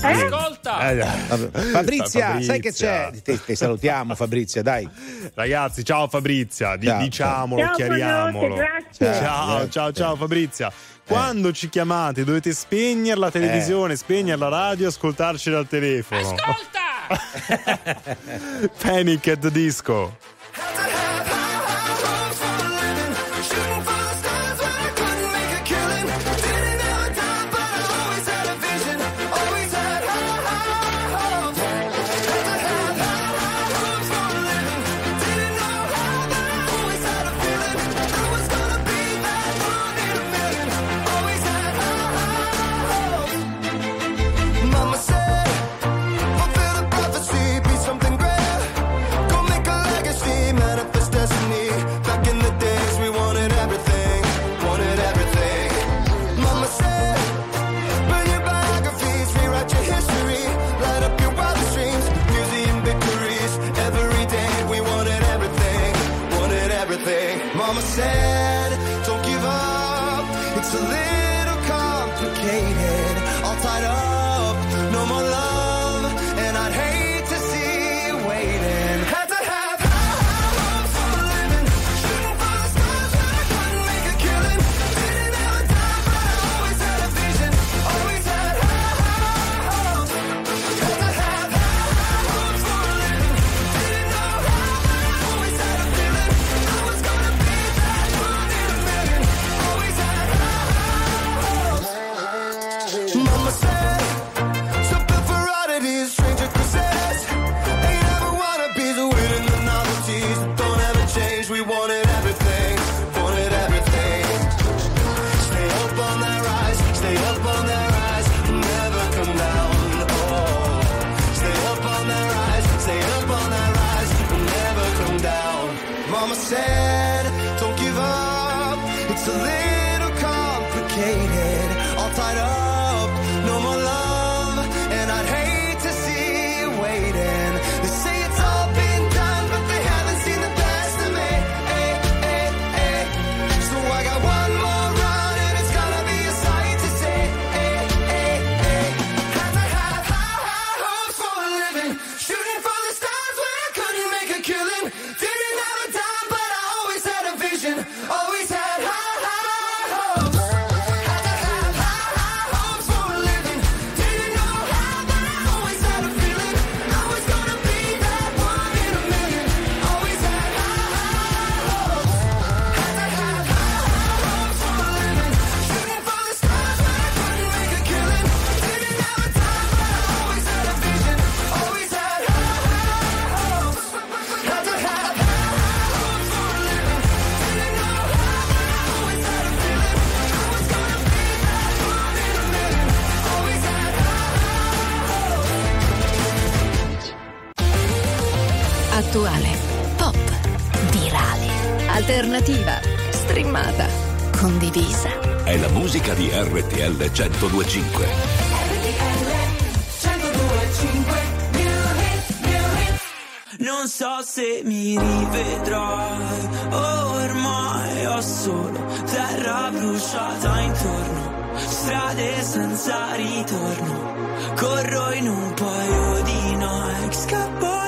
Ascolta! Eh, vabbè. Fabrizia, sai che Fabrizia. c'è? Ti, ti salutiamo, Fabrizia, dai. Ragazzi, ciao Fabrizia, di- Ciao, diciamolo, ciao. Ciao, chiariamolo. grazie. Ciao, ciao, ciao Fabrizia. Quando ci chiamate dovete spegnere la televisione, spegnere la radio, ascoltarci dal telefono. Ascolta! Panic at the Disco. attuale, pop, virale, alternativa, streamata, condivisa. È la musica di RTL 1025. RTL 1025 non so se mi rivedrai, ormai ho solo terra bruciata intorno, strade senza ritorno, corro in un paio di Nike, scappo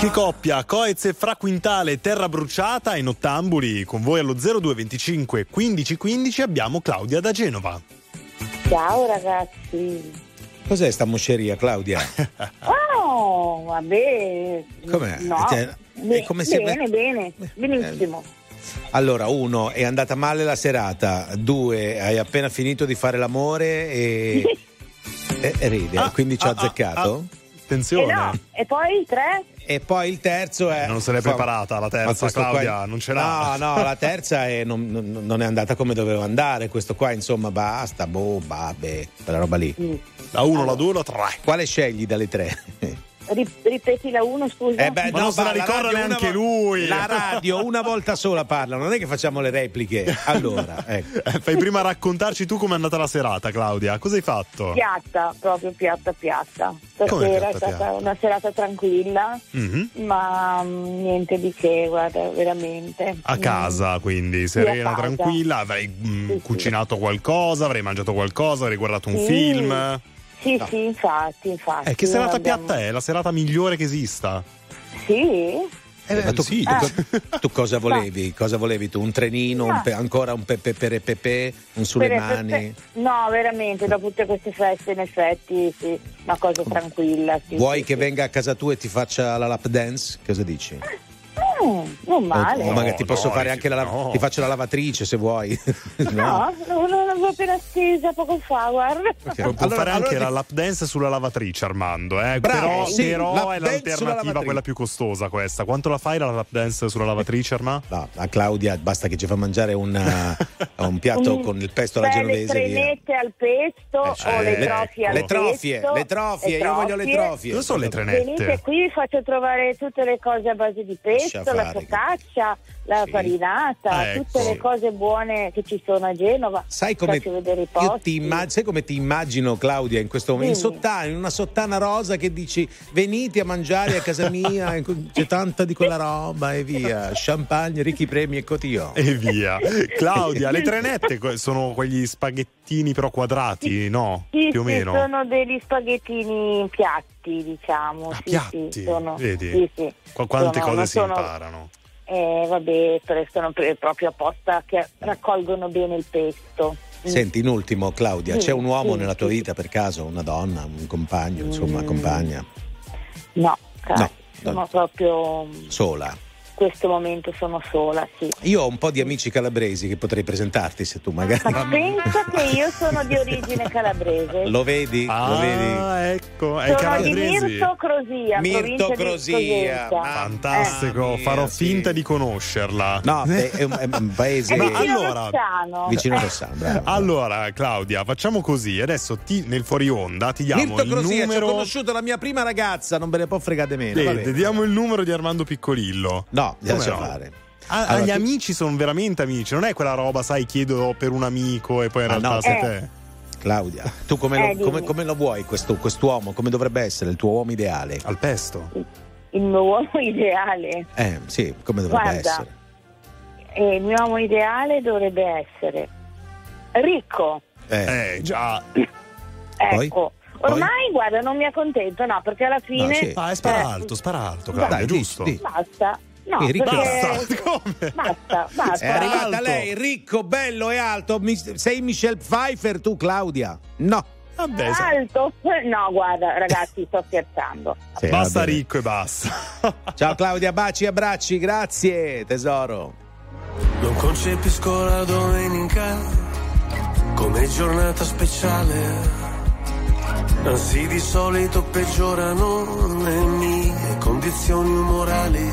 Che coppia, Coez e Fra Quintale, Terra Bruciata in Ottambuli. Con voi allo 0225 1515 abbiamo Claudia da Genova. Ciao ragazzi. Cos'è sta mosceria, Claudia? Oh, vabbè. Com'è? No. Cioè, Be- è come se- bene, bene, benissimo. Allora, uno, è andata male la serata. Due, hai appena finito di fare l'amore e, e, e ride, quindi ci ho azzeccato. E no, e poi tre? E poi il terzo è. Non se l'è preparata la terza, questo qua- Claudia, non ce l'ha. No, no, la terza è- non, non- non è andata come doveva andare. Questo qua, insomma, basta. Boh, vabbè, quella roba lì. La 1, la 2, la 3. Quale scegli dalle tre? Ri- ripeti la uno, scusa. Eh beh, Ma non se la ricorda neanche lui. La radio una volta sola parla, non è che facciamo le repliche. Allora, ecco. Eh, Fai prima raccontarci tu com'è andata la serata, Claudia. Cosa hai fatto? Piatta, proprio piatta, piatta. Come Stasera è stata piatta? una serata tranquilla, Mhm. ma mm, niente di che, guarda, veramente. A Mm. casa, quindi Sì, serena, casa. tranquilla. Avrei mm, cucinato qualcosa, avrei mangiato qualcosa, avrei guardato un Sì. film. Sì, sì, infatti, infatti. Eh, che serata abbiamo- piatta è? La serata migliore che esista. Sì? Eh, ma tu, sì. tu- tu cosa volevi? Cosa volevi tu? Un trenino? un pe- ancora un pepe per pepe? Un sulle Per- mani? per- No, veramente, dopo tutte queste feste, in effetti, sì, una cosa tranquilla. Sì, Vuoi sì, che sì. venga a casa tua e ti faccia la lap dance? Cosa dici? Mm, non male. O, o magari ti posso no, fare anche la, no. ti faccio la lavatrice se vuoi. No, non non l'avevo appena stesa poco fa, guarda. Può Allora- fare anche allora la ti- lap dance sulla lavatrice, Armando. Eh? Bravo, però sì, però è l'alternativa, lavatrice. quella più costosa questa. Quanto la fai la lap dance sulla lavatrice, Armando? No, a Claudia basta che ci fa mangiare una- un piatto Mm, con il pesto alla genovese. via. trenette al pesto cioè, o le le- trofie al le trofie, pesto. le trofie, io voglio le trofie. Dove sono le Venite trenette? qui, vi faccio trovare tutte le cose a base di pesto, Lascia la fare. focaccia, la farinata, Ecco. tutte le cose buone che ci sono a Genova. Sai come ti imma- sai come ti immagino Claudia in questo momento? In Dimmi. sottana, in una sottana rosa che dici venite a mangiare a casa mia, e c'è tanta di quella roba e via. Champagne, ricchi premi e cotillon. E via. Claudia, le trenette sono quegli spaghettini però quadrati, no? Sì, Più o sì, meno. sono degli spaghettini in piatti, diciamo. sì, piatti? sì, sono, Vedi? sì, sì. Qu- quante Sono- cose si sono- imparano. Eh, vabbè, sono proprio apposta che raccolgono bene il pesto. Mm. Senti, in ultimo, Claudia, Sì, c'è un uomo sì, nella tua vita per caso? Una donna, un compagno, Mm. insomma, compagna? No, cazzo, No, sono no. proprio. Sola. In questo momento sono sola, sì. Io ho un po' di amici calabresi che potrei presentarti se tu magari. Ma pensa che io sono di origine calabrese. Lo vedi? Lo vedi? Ah, ecco, è sono di. Mirto Crosia, Mirto Crosia. Fantastico, Eh, farò sì. finta di conoscerla. No, è un, è un paese Ma vicino allora- Rossano. vicino a Eh, Rossano. bravo. Allora, Claudia, facciamo così. Adesso ti- nel fuori onda ti diamo Mirto il Crosia, ci ho numero. conosciuto la mia prima ragazza, non ve ne può fregare meno. Vedi, vabbè. diamo il numero di Armando Piccolillo. No, Come lascia no? fare. Ah, Allora, gli tu- amici sono veramente amici, non è quella roba, sai, chiedo per un amico e poi in Ah, realtà no, sei eh. te. Claudia, tu come, Eh, lo, come- come lo vuoi questo, quest'uomo? Come dovrebbe essere il tuo uomo ideale? Al pesto. Il mio uomo ideale. Eh, sì, come dovrebbe Guarda, essere? eh, il mio uomo ideale dovrebbe essere ricco. Eh, Eh, già. Poi? Ecco. Ormai, guarda, non mi accontento, no, perché alla fine. No, sì. Ah, spara eh, alto, spara alto, Claudia, Dai, giusto? dici, di. Basta. No, Sì, ricco. perché... Basta, come? Basta, basta. È arrivata alto. lei, ricco, bello e alto. Mi- sei Michelle Pfeiffer tu, Claudia? No. Vabbè, Alto? No, guarda, ragazzi, sto scherzando. Sì, basta ricco e basta. Ciao Claudia, baci e abbracci, grazie tesoro. Non concepisco la domenica come giornata speciale. Anzi, di solito peggiorano le mie condizioni umorali.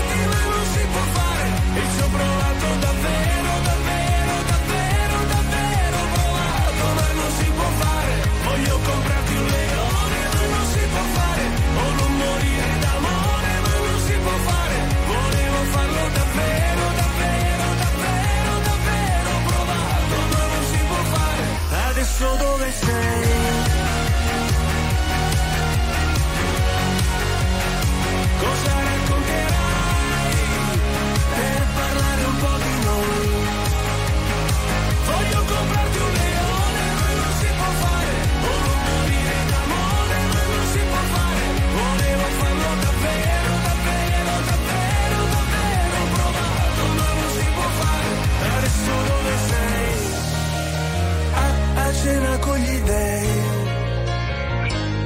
se lo dovesse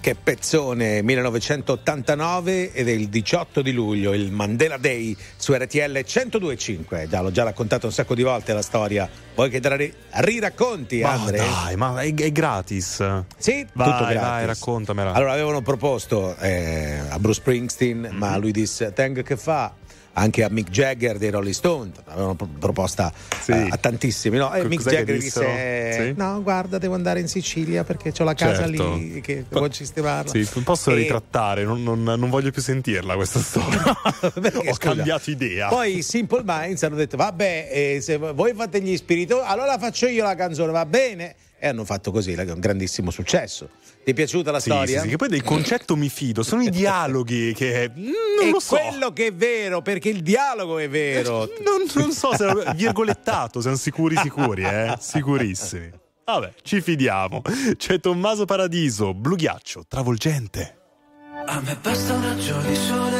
Che pezzone 1989 ed è il 18 di luglio, il Mandela Day su RTL 1025. Già, l'ho già raccontato un sacco di volte la storia. Vuoi che te la ri- riracconti, Ma Andre? dai, ma è, è gratis. Sì, vai, tutto gratis. vai, raccontamela. Allora, avevano proposto eh, a Bruce Springsteen, Mhm. ma lui disse: Teng che fa? Anche a Mick Jagger dei Rolling Stone avevano pro- proposta eh, a tantissimi. No? E Co- Mick Jagger disse: Sì? No, guarda, devo andare in Sicilia perché ho la casa Certo. lì che devo sistemarla. Sì, posso E- ritrattare, non, non- non voglio più sentirla questa storia. Ho scusa, cambiato idea. Poi Simple Minds hanno detto: Vabbè, eh, se voi fate gli spiriti, allora faccio io la canzone, va bene? E hanno fatto così, un grandissimo successo. Ti è piaciuta la Sì, storia? sì, sì, che poi del concetto mi fido, sono i dialoghi che non è lo so. quello che è vero, perché il dialogo è vero. Non, non so se virgolettato, siamo sicuri sicuri, eh? Sicurissimi. Vabbè, ci fidiamo. C'è Tommaso Paradiso, Blu Ghiaccio, travolgente. A me basta un raggio di sole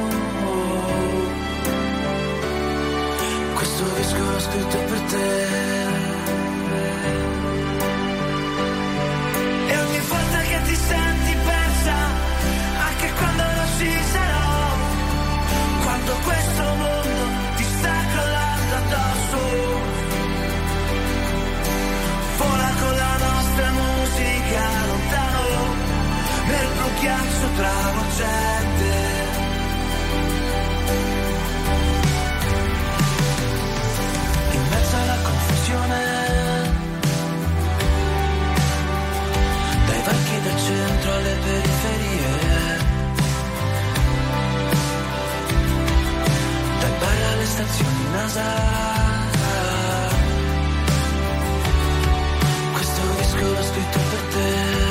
disco scritto per te. E ogni volta che ti senti persa anche quando non ci sarò quando questo mondo ti sta crollando addosso vola con la nostra musica lontano nel blu ghiaccio travolgente in periferie. Dal bar alle stazioni NASA. Questo disco l'ho scritto per te.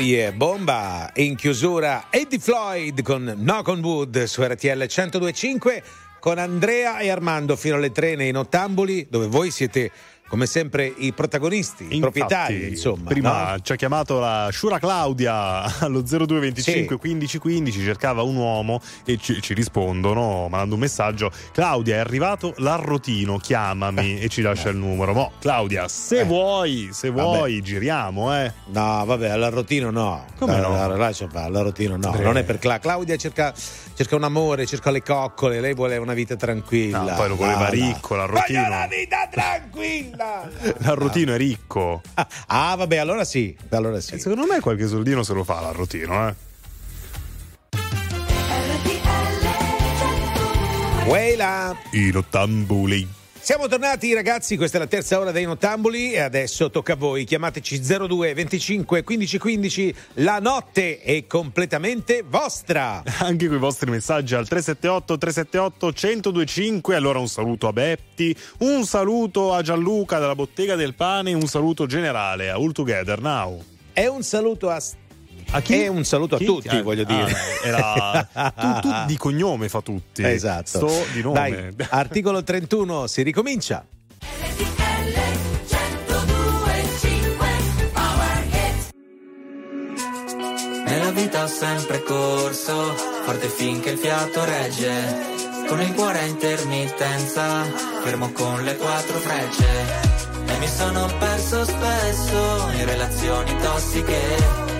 Yeah. Bomba! In chiusura Eddie Floyd con Knock on Wood su RTL 1025 con Andrea e Armando fino alle 3 nei Nottambuli dove voi siete come sempre i protagonisti, i proprietari Infatti, insomma. Prima no? ci ha chiamato la Shura Claudia allo 0225 Sì. 15 15, cercava un uomo e ci, ci rispondono mandando un messaggio. Claudia è arrivato l'arrotino, chiamami e ci lascia il numero. Mo, Claudia, se Eh. vuoi, se Vabbè. vuoi, giriamo, eh. No, vabbè, all'arrotino no. Come no? La- la- lascia fare, all'arrotino no. Beh. Non è per Cla- Claudia cerca, cerca un amore, cerca le coccole, lei vuole una vita tranquilla. No, poi lo voleva No, no. ricco, l'arrotino. Voglio una vita tranquilla! L'arrotino è ricco. Ah, vabbè, allora sì, allora sì. Secondo me qualche soldino se lo fa l'arrotino, eh. Weila! I nottambuli. Siamo tornati ragazzi, questa è la terza ora dei Nottambuli e adesso tocca a voi. Chiamateci 02 25 15 15, la notte è completamente vostra. Anche con i vostri messaggi al 378 378 1025. Allora un saluto a Betti, un saluto a Gianluca della Bottega del Pane, un saluto generale a All Together Now. È un saluto a A chi? È un saluto a Chi? tutti, Ah, voglio ah, dire. era tu, tu di cognome fa tutti. Esatto. Sto di nome. Dai, articolo 31, si ricomincia. Nella vita ho sempre corso, forte finché il fiato regge. Con il cuore a intermittenza, fermo con le quattro frecce. E mi sono perso spesso in relazioni tossiche.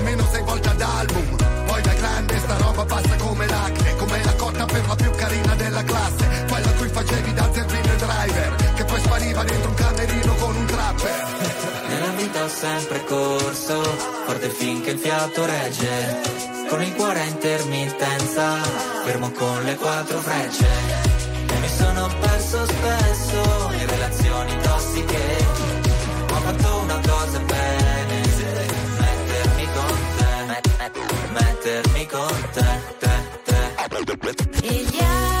della classe Quella a cui facevi da zerbino e driver Che poi spariva dentro un camerino con un trapper Nella vita ho sempre corso, forte finché il fiato regge. Con il cuore a intermittenza, fermo con le quattro frecce. E mi sono perso spesso in relazioni tossiche. Ho fatto una cosa bene, mettermi con te, met- met- mettermi con te, te, te. E gli altri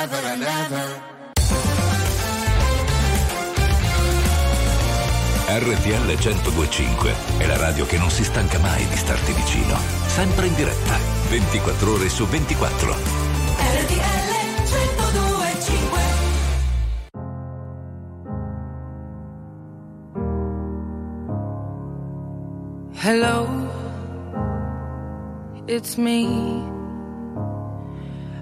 forever and ever. RTL 1025 è la radio che non si stanca mai di starti vicino. Sempre in diretta, 24 ore su 24. RTL 1025 Hello, it's me.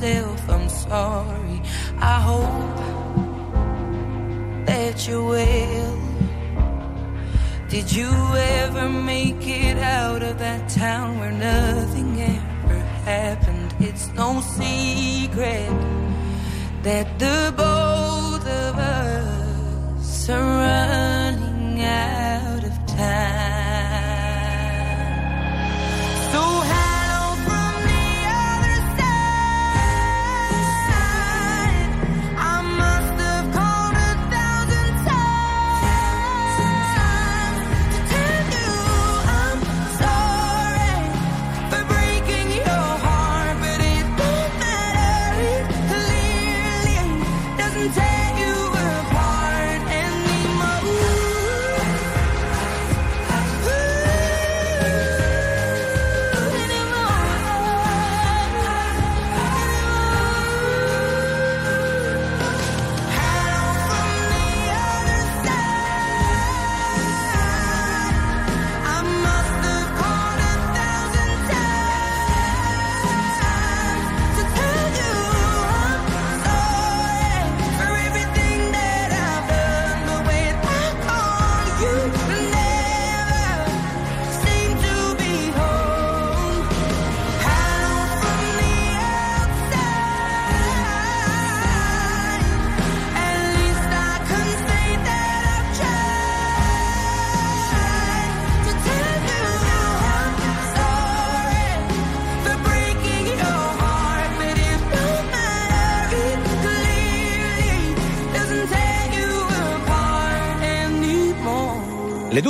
Myself. I'm sorry. I hope that you will. Did you ever make it out of that town where nothing ever happened? It's no secret that the both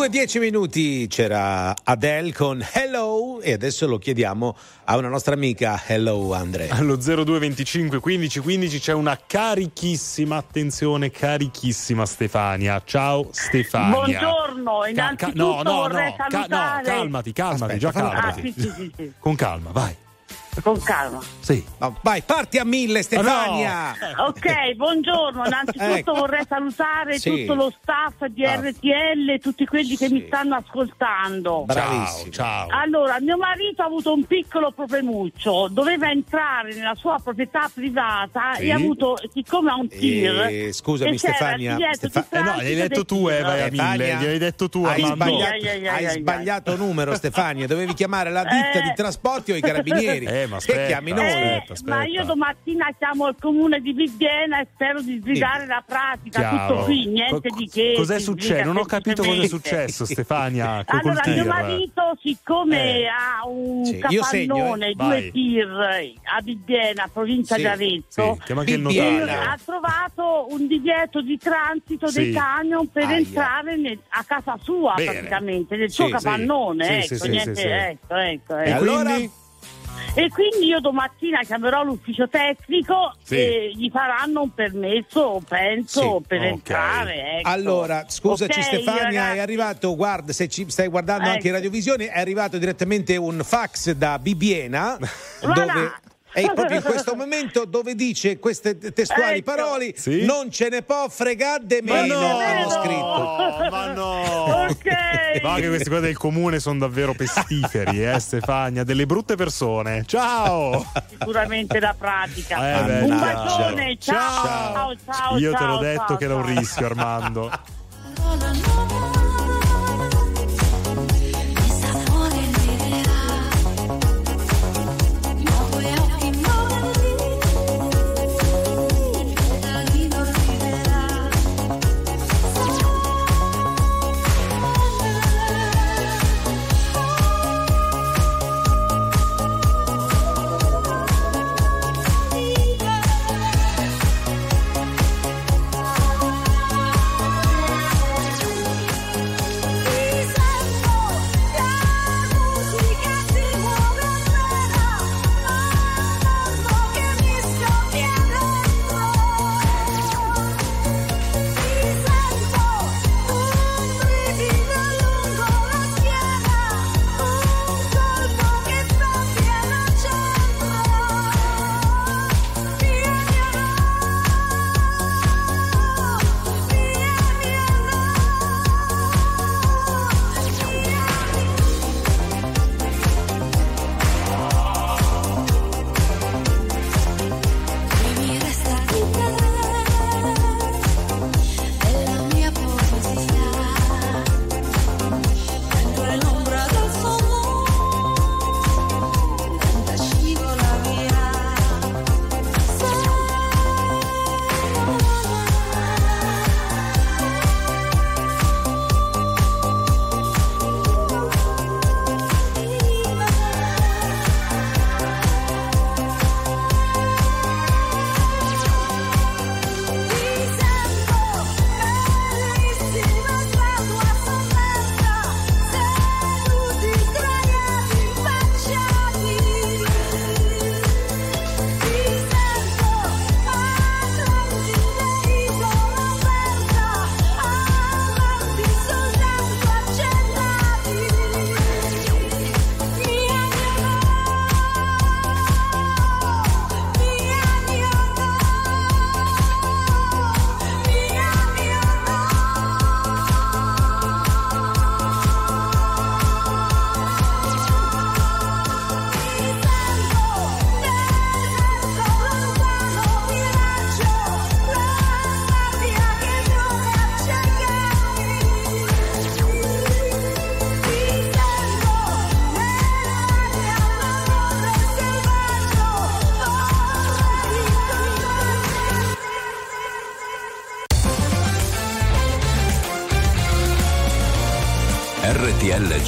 2.10 minuti c'era Adele con Hello e adesso lo chiediamo a una nostra amica Hello Andre. Allo 0225 15 15 c'è una carichissima, attenzione, carichissima Stefania. Ciao Stefania. Buongiorno, innanzitutto no, no, vorrei no, ca- no, calmati, calmati, Aspetta, già Ah, calmati. sì, sì, sì, sì, Con calma, vai. Con calma. Sì. No, vai, parti a mille Stefania! Ok, buongiorno. Innanzitutto Ecco. vorrei salutare Sì. tutto lo staff di Ah. RTL e tutti quelli che mi stanno ascoltando. Bravissimo. Ciao. Allora, mio marito ha avuto un piccolo problemuccio, doveva entrare nella sua proprietà privata Sì. e ha avuto, siccome ha un tir, Eh, scusami che c'era Stefania, il biglietto Stefa- di Eh no, gliel'hai detto tu, Eva, del a tir. mille. Gliel'hai detto tu, hai sbagliato, Ai, ai, ai, hai ai, ai. sbagliato numero Stefania, dovevi chiamare la ditta Eh. di trasporti o i carabinieri. Eh, ma che aspetta. chiami noi? Eh, Aspetta, ma io domattina chiamo il comune di Bibbiena e spero di sbrigare la pratica. Chiaro. Tutto qui, niente Co- di che. Cos'è successo? Non ho capito cos'è semplicemente. successo, Stefania. Allora, mio marito, siccome Eh. ha un Sì, segno, capannone, eh. due tir a Bibbiena, provincia Sì, di Arezzo, Sì, ha trovato un divieto di transito Sì. dei camion per Aia. entrare nel- a casa sua Bene. praticamente, nel Sì, suo capannone. Sì, ecco, sì, sì, niente, sì, sì. ecco, ecco, E ecco. allora? E quindi io domattina chiamerò l'ufficio tecnico Sì. e gli faranno un permesso, penso, Sì, per ok. entrare. ecco. Allora, scusaci Ok, Stefania, ragazzi. è arrivato, guarda, se ci stai guardando anche in Ecco. radiovisione, è arrivato direttamente un fax da Bibbiena Voilà. dove è proprio in questo momento dove dice queste testuali Ecco. parole Sì? non ce ne può fregare de Ma meno no, hanno scritto ma no. Ok. No, che queste cose del comune sono davvero pestiferi, eh, Stefania. Delle brutte persone. Ciao. Sicuramente la pratica. Eh, beh, un bacione, ciao, ciao, ciao. Io te l'ho ciao, detto ciao, che era un ciao. rischio, Armando.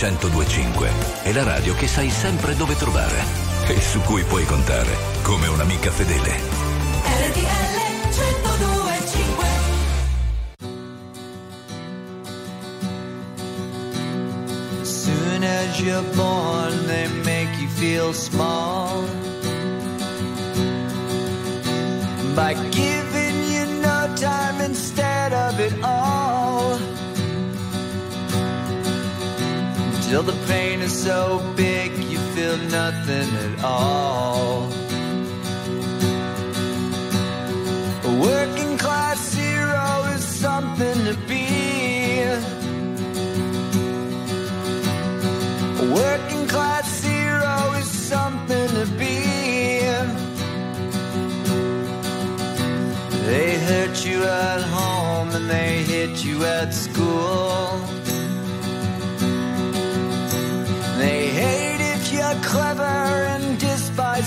1025 è la radio che sai sempre dove trovare e su cui puoi contare come un'amica fedele. RTL 1025 Soon as you're born, they make you feel small so big, you feel nothing at all.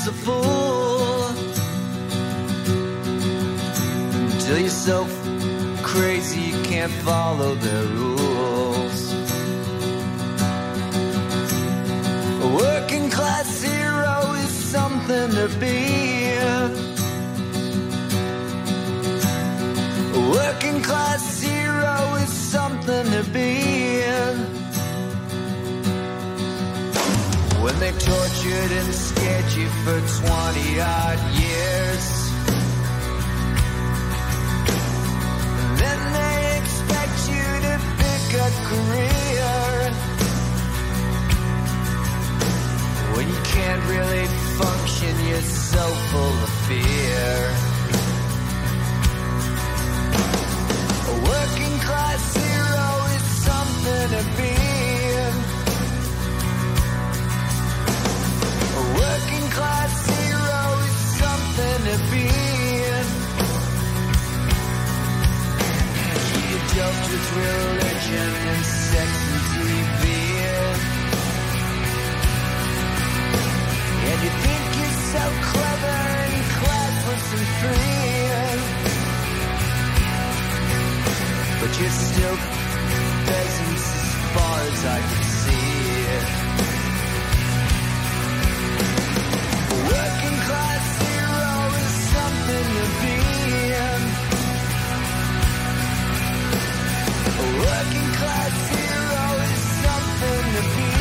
A fool. Until you're so crazy you can't follow their rules. A working class hero is something to be. A working class hero is something to be. They tortured and scared you for 20 odd years. And Then they expect you to pick a career. When you can't really function, you're so full of fear. A working class hero is something to be. Class hero is something to be. You doped with religion and sex and TV. And you think you're so clever and classless and free. But you're still peasants as far as I can see. Working class hero is something to be.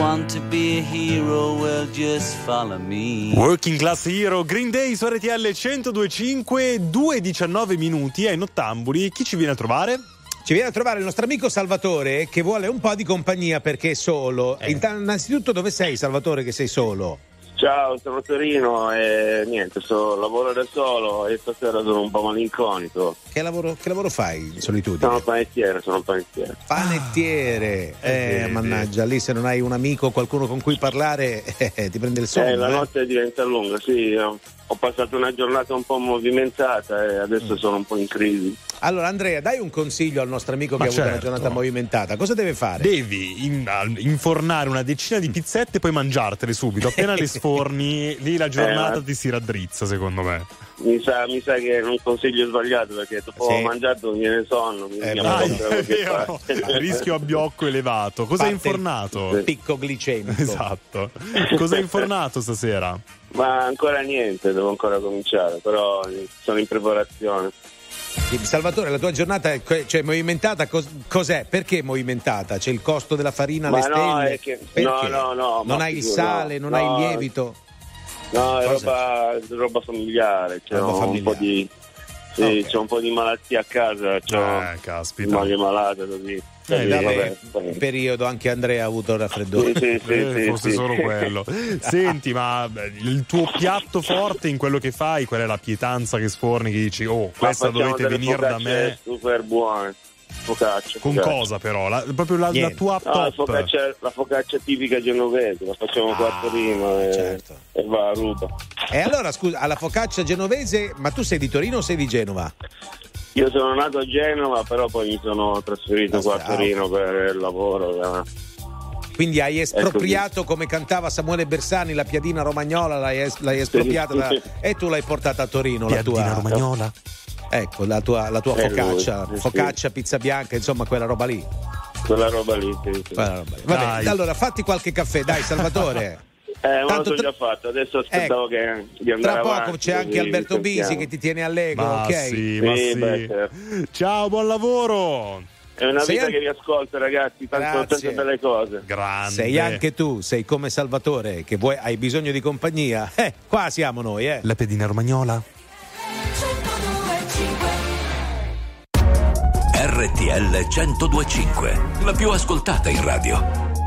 Hero, well, just follow me. Working Class Hero, Green Day su RTL 1025, 2.19 minuti ai Nottambuli. Chi ci viene a trovare? Ci viene a trovare il nostro amico Salvatore che vuole un po' di compagnia perché è solo. Inta- Innanzitutto dove sei Salvatore che sei solo? Ciao, sono Torino e niente, so, lavoro da solo e stasera sono un po' malinconico. Che lavoro, che lavoro fai in solitudine? Sono panettiere, sono panettiere. Panettiere. Eh, sì, mannaggia, lì se non hai un amico, qualcuno con cui parlare, eh, ti prende il sonno. Eh, la eh. notte diventa lunga, sì. Ho ho passato una giornata un po' movimentata e adesso sono un po' in crisi. Allora, Andrea, dai un consiglio al nostro amico che Ma ha avuto una certo. giornata movimentata. Cosa deve fare? Devi in- infornare una decina di pizzette e poi mangiartele subito. Appena le sforni, lì la giornata Eh. ti si raddrizza, secondo me. Mi sa, mi sa che è un consiglio sbagliato perché dopo Sì. aver mangiato mi viene sonno. Mi Eh, mi dai, è. Rischio abbiocco elevato. Cosa hai Parte infornato? Picco glicemico. Esatto. Cosa hai infornato stasera? Ma ancora niente, devo ancora cominciare, però sono in preparazione. Salvatore, la tua giornata è cioè, movimentata, cos- cos'è? Perché movimentata? C'è il costo della farina, Ma le no, stelle? è che- no, no, no, Non ma hai il sale, no. non hai il No. lievito. No, è roba, roba familiare, c'è Roba un familiare. po' di. Sì, Ok. c'è un po' di malattia a casa, c'ho Eh, caspita. moglie malata così. Eh, vabbè. vabbè, periodo anche Andrea ha avuto il raffreddore. Sì, sì, sì, Eh, sì, fosse sì. solo quello. Senti, ma il tuo piatto forte in quello che fai, qual è la pietanza che sforni? Che dici, oh, questa dovete venire da me. super buone. Focaccia. Con focaccia. cosa però? La- proprio la, la tua No, la top. focaccia, la focaccia tipica genovese, la facciamo qua a Torino e, certo. e va a ruba. E allora, scusa, alla focaccia genovese, ma tu sei di Torino o sei di Genova? Io sono nato a Genova, però poi mi sono trasferito qua a Ah, Torino per il lavoro. eh. Quindi hai espropriato, come cantava Samuele Bersani, la piadina romagnola, l'hai, es- l'hai espropriata da- e tu l'hai portata a Torino. La Piadina tua, romagnola? Ecco, la tua, la tua focaccia, lui, sì, focaccia, pizza bianca, insomma, quella roba lì. Quella roba lì, sì, sì. Roba lì. Vabbè, Dai. allora fatti qualche caffè, dai, Salvatore. Eh, ma tra- già fatto, adesso aspettavo che, di andare Tra poco avanti, c'è anche Alberto Bisi che ti tiene allegro, Ma ok? sì, ma Sì, sì. beh, certo. Ciao, buon lavoro. È una Sei vita an- che vi ascolto, ragazzi, tanto, tante belle cose. Grande. Sei anche tu, sei come Salvatore, che vuoi, hai bisogno di compagnia. Eh, qua siamo noi, eh. La pedina romagnola? RTL 1025, la più ascoltata in radio.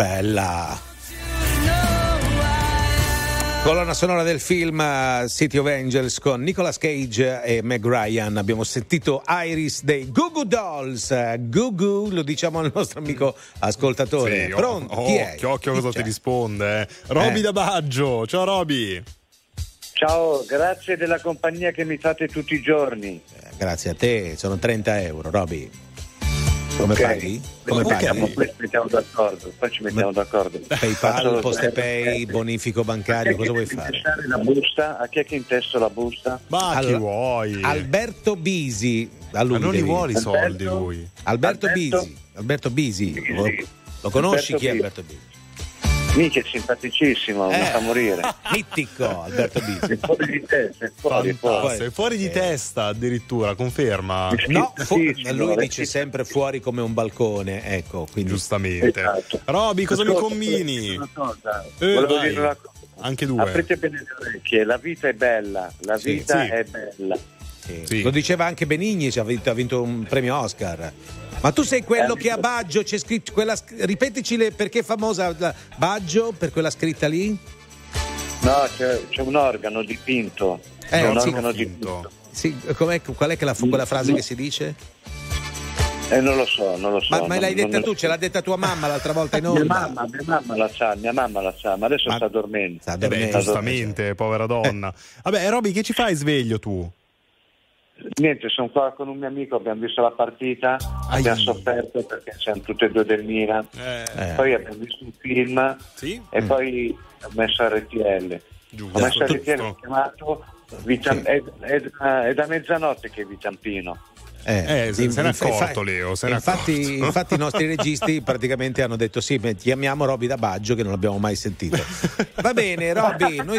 bella. Colonna sonora del film eh, City of Angels con Nicolas Cage e Meg Ryan. Abbiamo sentito Iris dei Goo Goo Dolls. Goo Goo, lo diciamo al nostro amico ascoltatore. Sì, Pronto? Oh, occhio, occhio cosa ti risponde. Eh? Roby eh. da Baggio. Ciao Roby. Ciao, grazie della compagnia che mi fate tutti i giorni. Eh, grazie a te, sono 30 euro, Roby. Come Ok. paghi? Come Poi paghi? Poi ci mettiamo d'accordo. Poi ci mettiamo d'accordo. PayPal, Faccio- Postepay, bonifico bancario, cosa vuoi fare? La busta, a chi è che intesto la busta? Ma chi Allora, vuoi? Alberto Bisi, Ma non li devi- vuole i soldi Alberto? lui. Alberto, Alberto? Bisi, Alberto Bisi, lo, lo conosci Alberto chi è Bisi. Alberto Bisi? Mica è simpaticissimo, mi Eh. fa morire. Mitico Alberto Bisi. Fuori di testa, è fuori, fuori. è fuori di testa addirittura, conferma. No, fu- Sì, lui dice sì. sempre fuori come un balcone, ecco, quindi Giustamente. Esatto. Roby, cosa mi combini? una cosa, Eh, Volevo vai. dire una cosa. Anche due. Aprite bene le orecchie, la vita è bella, la Sì, vita sì. è bella. Sì. Sì. Lo diceva anche Benigni, ci ha vinto, ha vinto un premio Oscar. Ma tu sei quello Eh, che a Baggio c'è scritto quella ripetici le, perché è famosa la- Baggio per quella scritta lì? No, c'è, c'è un organo dipinto. Eh, un sì. organo dipinto. Sì, com'è- qual è che la, quella frase che si dice? Eh, non lo so, non lo so. Ma, ma non- l'hai detta non- tu, ce l'ha detta tua mamma l'altra volta in Mia onda. mamma, mia mamma la sa, mia mamma la sa, ma adesso Ma- sta dormendo. Sta Eh beh, dormendo. giustamente, povera donna. Vabbè, Roby, che ci fai sveglio tu? Niente, sono qua con un mio amico, abbiamo visto la partita, abbiamo sofferto perché siamo tutti e due del Milan. Eh. Poi abbiamo visto un film Sì? e poi ho messo RTL. Giusto. Ho messo RTL, ho chiamato Vitam- è, è da- è da mezzanotte che è Vitampino. Eh, se- se n'è accorto, Leo, se infatti, accorto. infatti i nostri registi praticamente hanno detto sì, beh, chiamiamo Roby da Baggio che non l'abbiamo mai sentito. Va bene, Roby, noi...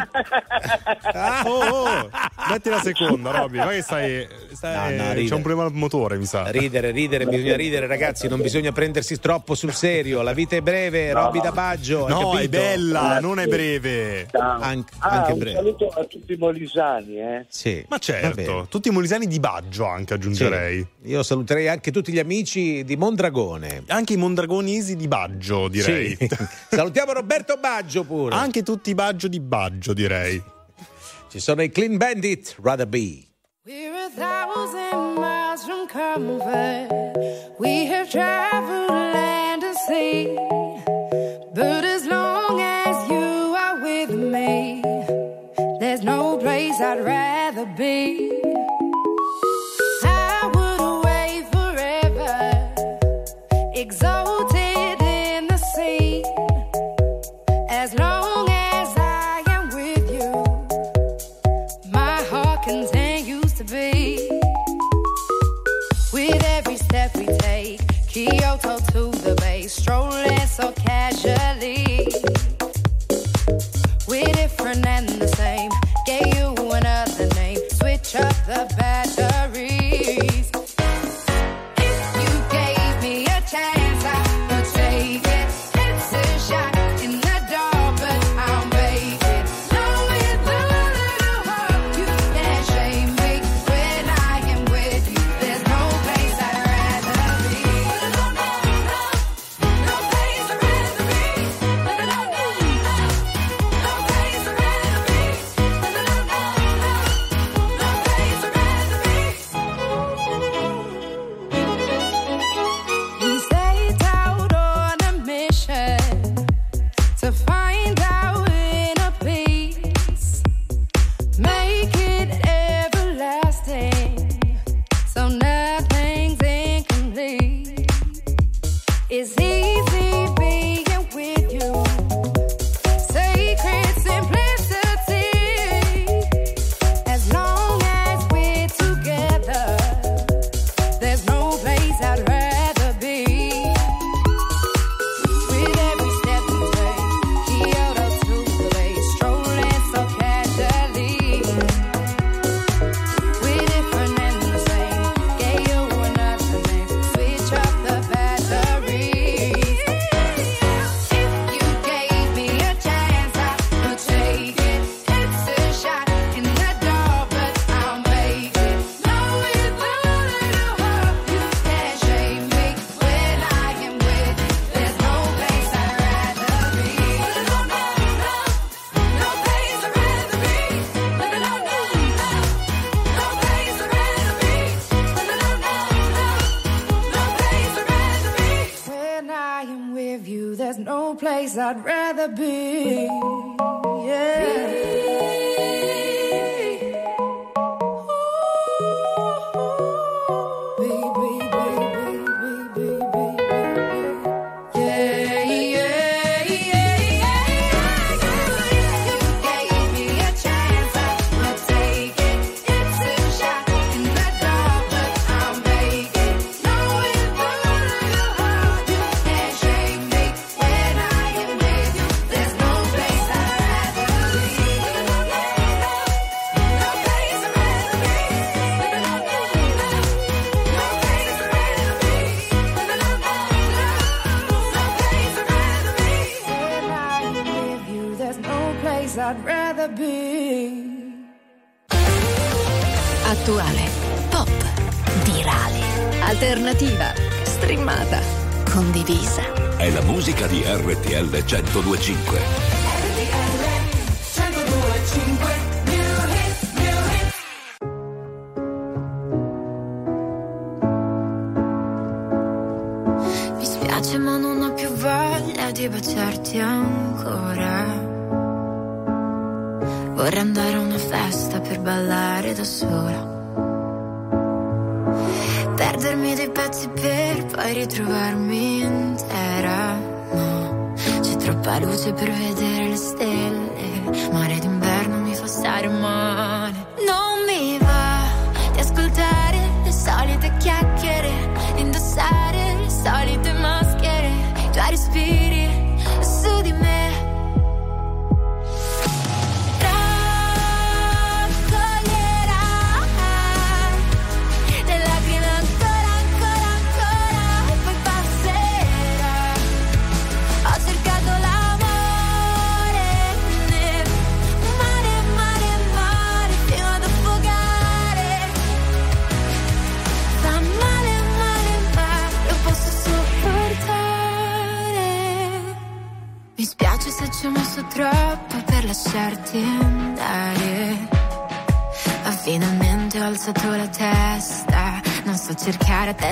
Ah! Oh, oh, metti la seconda, Robby. Ma che stai. stai- No, no, c'è un problema al motore, mi sa. Ridere, ridere, bisogna ridere ragazzi, non bisogna prendersi troppo sul serio, la vita è breve, Roby da Baggio, hai No, è bella, non è breve. Anche, Ah, anche un breve. saluto a tutti i molisani, eh. Sì, Ma certo, tutti i molisani di Baggio anche aggiungerei. Sì. Io saluterei anche tutti gli amici di Mondragone. Anche i mondragonesi di Baggio, direi. Sì. Salutiamo Roberto Baggio pure. Anche tutti i Baggio di Baggio, direi. Ci sono i Clean Bandit, Rather Be. We're a thousand miles from comfort. We have traveled land and sea. But as long as you are with me, there's no place I'd rather be. Place I'd rather be.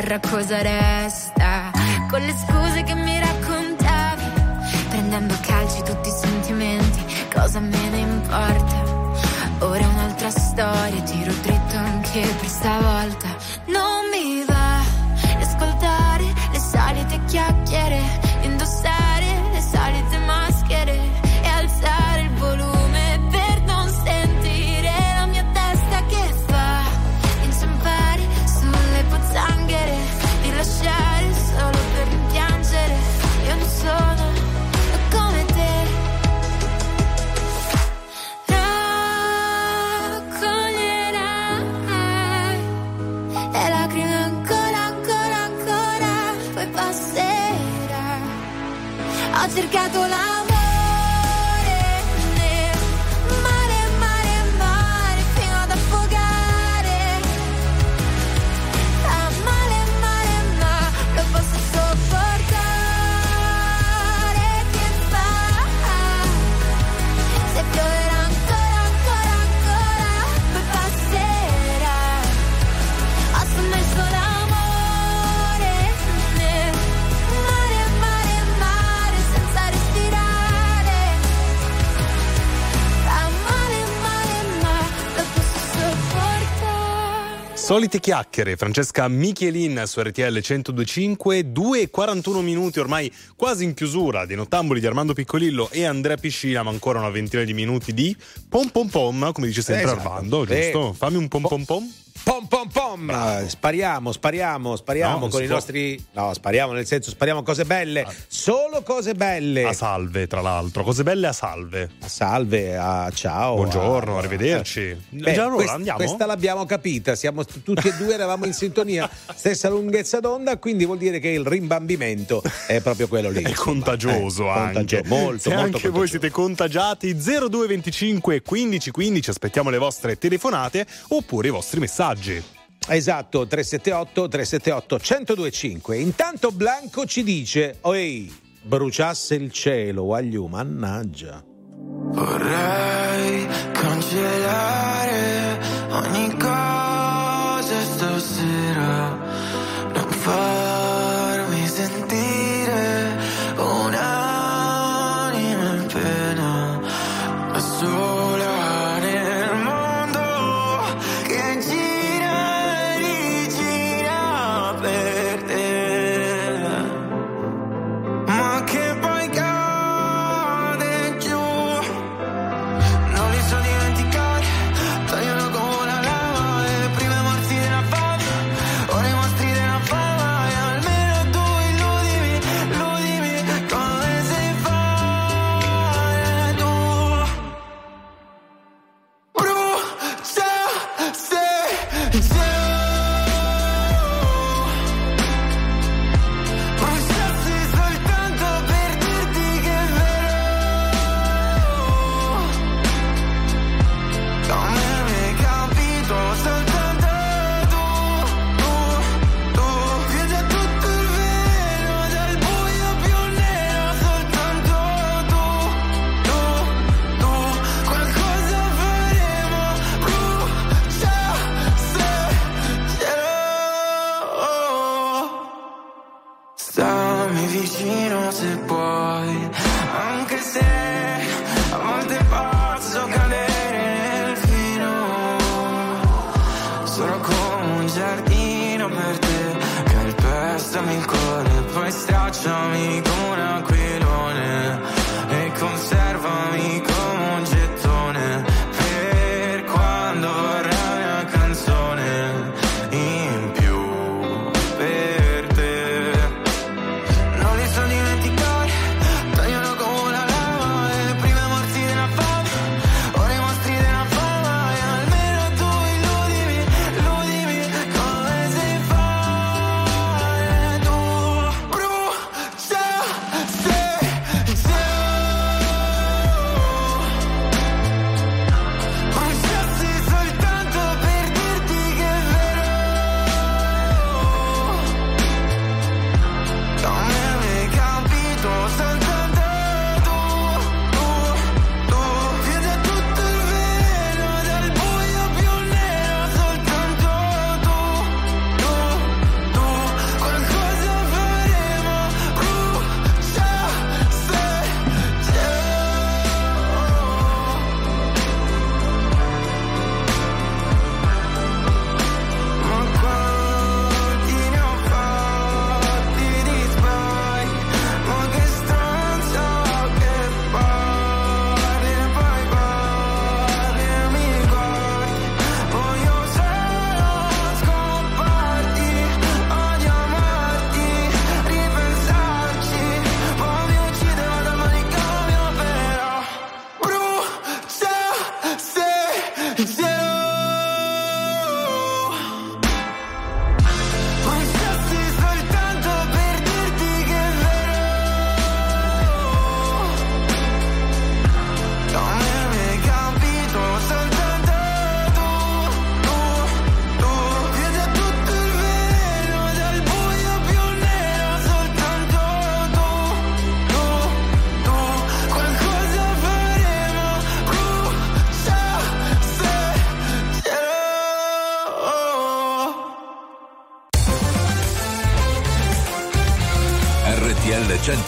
Terra cosa Solite chiacchiere, Francesca Michelin su RTL 1025, 2,41 minuti ormai quasi in chiusura dei nottamboli di Armando Piccolillo e Andrea Piscina, ma ancora una ventina di minuti di pom pom pom, come dice sempre Esatto. Armando, Eh. giusto? Fammi un pom pom pom. Pom pom pom! Eh, Spariamo, spariamo, spariamo No, con i può. nostri. No, spariamo nel senso, spariamo cose belle. Solo cose belle. A salve, tra l'altro, cose belle a salve. A salve, a ciao. Buongiorno, a- arrivederci. Beh, Già allora quest- andiamo? Questa l'abbiamo capita, siamo st- tutti e due eravamo in sintonia, stessa lunghezza d'onda, quindi vuol dire che il rimbambimento è proprio quello lì. È contagioso Eh, anche. contagio- molto, Se molto anche voi siete contagiati, 0225 15 15, aspettiamo le vostre telefonate oppure i vostri messaggi. Esatto, 378 378 1025. Intanto Blanco ci dice: Oi, bruciasse il cielo, Wagliu, mannaggia. Vorrei cancellare ogni cosa stasera, non farmi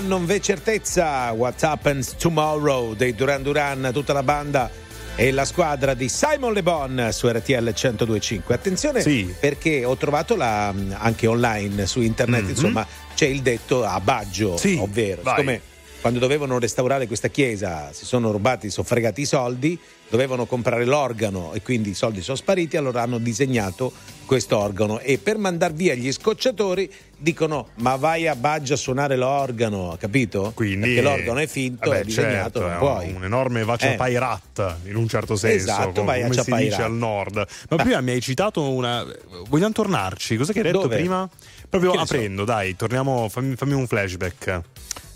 Domani non v'è certezza. What happens tomorrow dei Duran Duran, tutta la banda e la squadra di Simon Le Bon su RTL 1025. Attenzione Sì. perché ho trovato la, anche online su internet, Mhm. insomma, c'è il detto a Baggio, Sì, ovvero siccome quando dovevano restaurare questa chiesa si sono rubati, sono fregati i soldi, dovevano comprare l'organo e quindi i soldi sono spariti, allora hanno disegnato questo organo e per mandar via gli scocciatori dicono ma vai a Baggio a suonare l'organo, capito? Quindi, Perché l'organo è finto, vabbè, è disegnato, certo, non è puoi. un enorme vacia Eh. pairat in un certo senso Esatto, come, vai a come si dice al nord ma prima mi hai citato una vogliamo tornarci cosa che hai detto Dove? prima? proprio ne so? aprendo dai torniamo fammi, fammi un flashback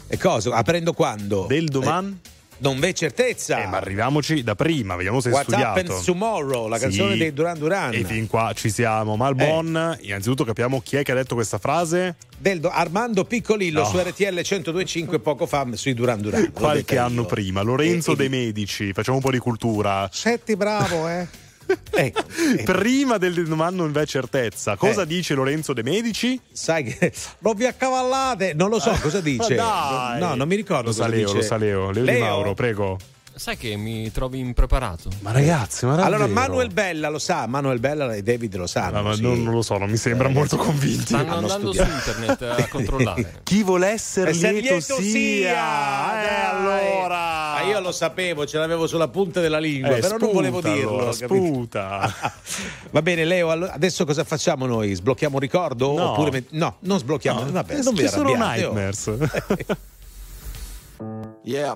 E cosa? Aprendo quando? del domani non v'è certezza. Eh, ma arriviamoci da prima vediamo se hai What studiato happens tomorrow, la canzone Sì. dei Duran Duran. e fin qua ci siamo Malbon innanzitutto capiamo chi è che ha detto questa frase Del do- Armando Piccolillo No. su RTL 1025 poco fa sui Duran Duran. Qualche anno io. prima Lorenzo E- e- De Medici facciamo un po' di cultura Senti bravo, eh. ecco, prima del domani non v'è certezza cosa Eh. dice Lorenzo De Medici? sai che non vi accavallate, non lo so cosa dice. Dai. No, non mi ricordo lo sa Leo, lo sa Leo Leo, Di? Mauro prego Sai che mi trovi impreparato? ma ragazzi ma Allora davvero? Manuel Bella lo sa, Manuel Bella e David lo sanno. Ma sì. non, non lo so non mi sembra Eh, molto sì. convinti Stanno Hanno andando studiato. su internet a controllare. chi vuole essere Essere lieto, lieto sia, sia, eh, allora Ma io lo sapevo, ce l'avevo sulla punta della lingua, Eh, però non volevo dirlo. allora, sputa Va bene, Leo, adesso cosa facciamo noi? Sblocchiamo un ricordo? No. Oppure met- no, non sblocchiamo. No, Vabbè, eh, non vi ci sono arrabbiate, oh. Nightmares Yeah.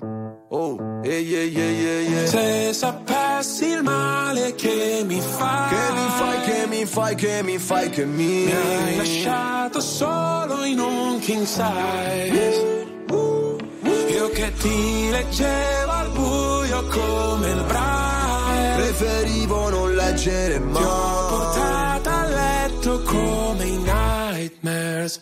Oh, yeah, yeah, yeah, yeah. Se sapessi il male che mi fai, Che mi fai, che mi fai, che mi fai, che mi mi hai lasciato solo in un king size. Io che ti leggevo al buio come il braille. Preferivo non leggere Ti ho mai. portata a letto come i nightmares.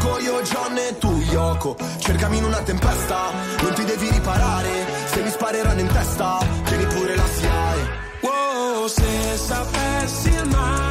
John e tu Yoko Cercami in una tempesta, non ti devi riparare Se mi spareranno in testa, tieni pure la SIAE Wow, se sapessi il male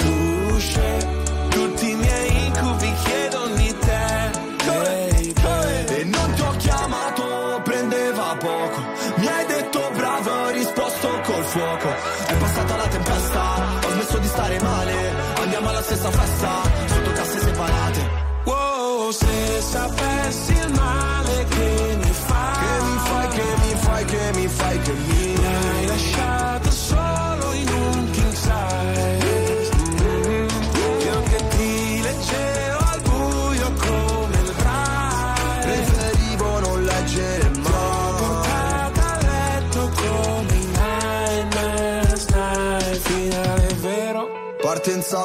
Stessa festa,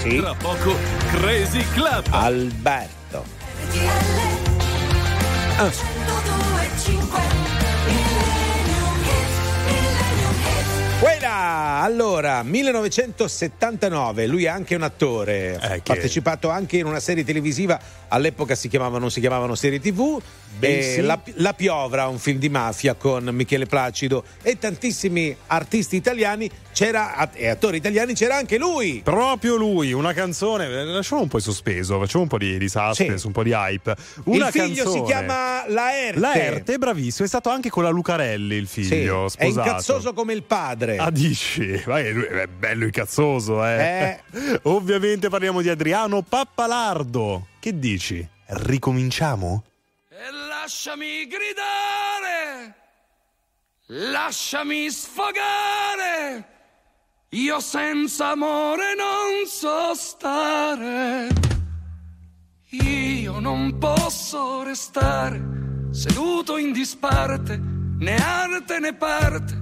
signori, tra poco Crazy Club. Alberto. Ah. Quella! Allora, 1979, lui è anche un attore, ha che- partecipato anche in una serie televisiva, all'epoca si chiamavano, non si chiamavano serie tv, sì. la, La Piovra, un film di mafia con Michele Placido e tantissimi artisti italiani, c'era, e attori italiani, c'era anche lui! Proprio lui, una canzone, eh, lasciamo un po' in sospeso, facciamo un po' di, di suspense, un po' di hype. Una il figlio canzone. si chiama Laerte. Laerte, bravissimo, è stato anche con la Lucarelli il Sì, figlio, è sposato. incazzoso come il padre. Ah, dici? È, lui- è bello incazzoso, eh. Ovviamente parliamo di Adriano Pappalardo. Che dici? Ricominciamo? Lasciami gridare, lasciami sfogare. Io senza amore non so stare. Io non posso restare seduto in disparte, né arte né parte.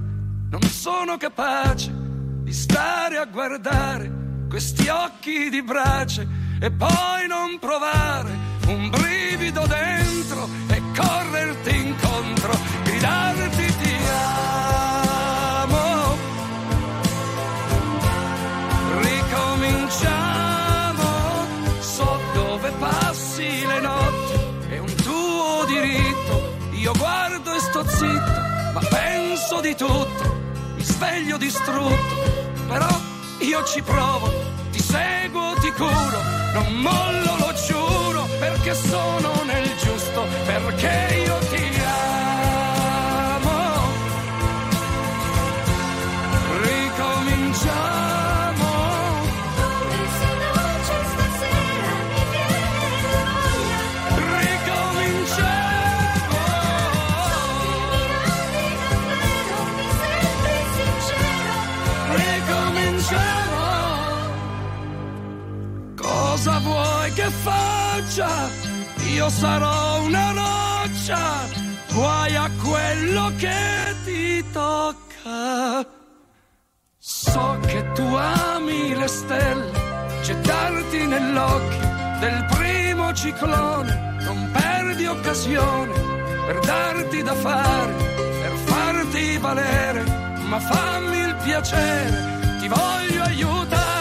Non sono capace di stare a guardare questi occhi di brace e poi non provare un brivido dentro e correrti incontro, gridarti ti amo. Ricominciamo, so dove passi le notti, è un tuo diritto. Io guardo e sto zitto, ma penso di tutto, sveglio distrutto, però io ci provo, ti seguo, ti curo, non mollo, lo giuro, perché sono nel giusto, perché io faccia? Io sarò una roccia, guai a quello che ti tocca. So che tu ami le stelle, gettarti nell'occhio del primo ciclone, non perdi occasione per darti da fare, per farti valere, ma fammi il piacere, ti voglio aiutare,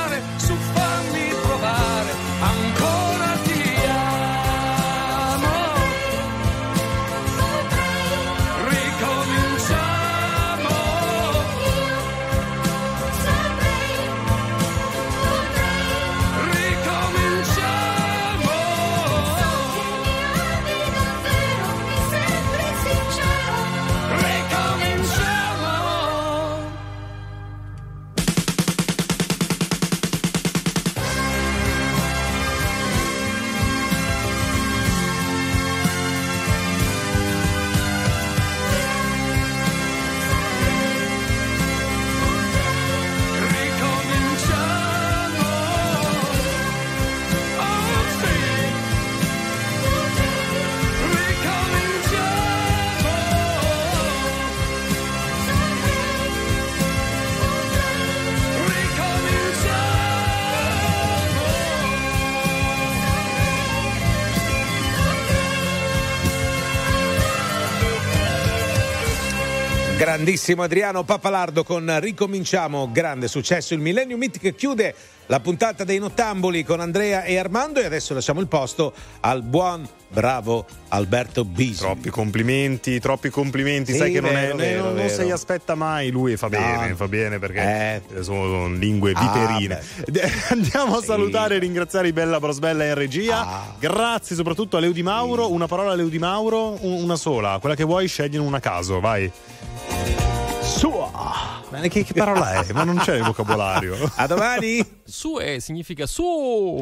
Grandissimo Adriano Papalardo con Ricominciamo, grande successo. Il Millennium Meet chiude la puntata dei Nottamboli con Andrea e Armando e adesso lasciamo il posto al buon, bravo Alberto Bisi. Troppi complimenti, troppi complimenti. Sì, Sai che non, vero, è, vero, non, non vero. se li aspetta mai. Lui fa bene, No. fa bene perché sono lingue Ah, viperine. Andiamo a salutare e ringraziare i Bella Brosbella in regia. Ah. Grazie soprattutto a Leo Di Mauro. Una parola a Leo Di Mauro, un- una sola, quella che vuoi, scegliene una a caso, vai. Sua. Ma che, che parola è? Ma non c'è il vocabolario. A domani. Su e significa su.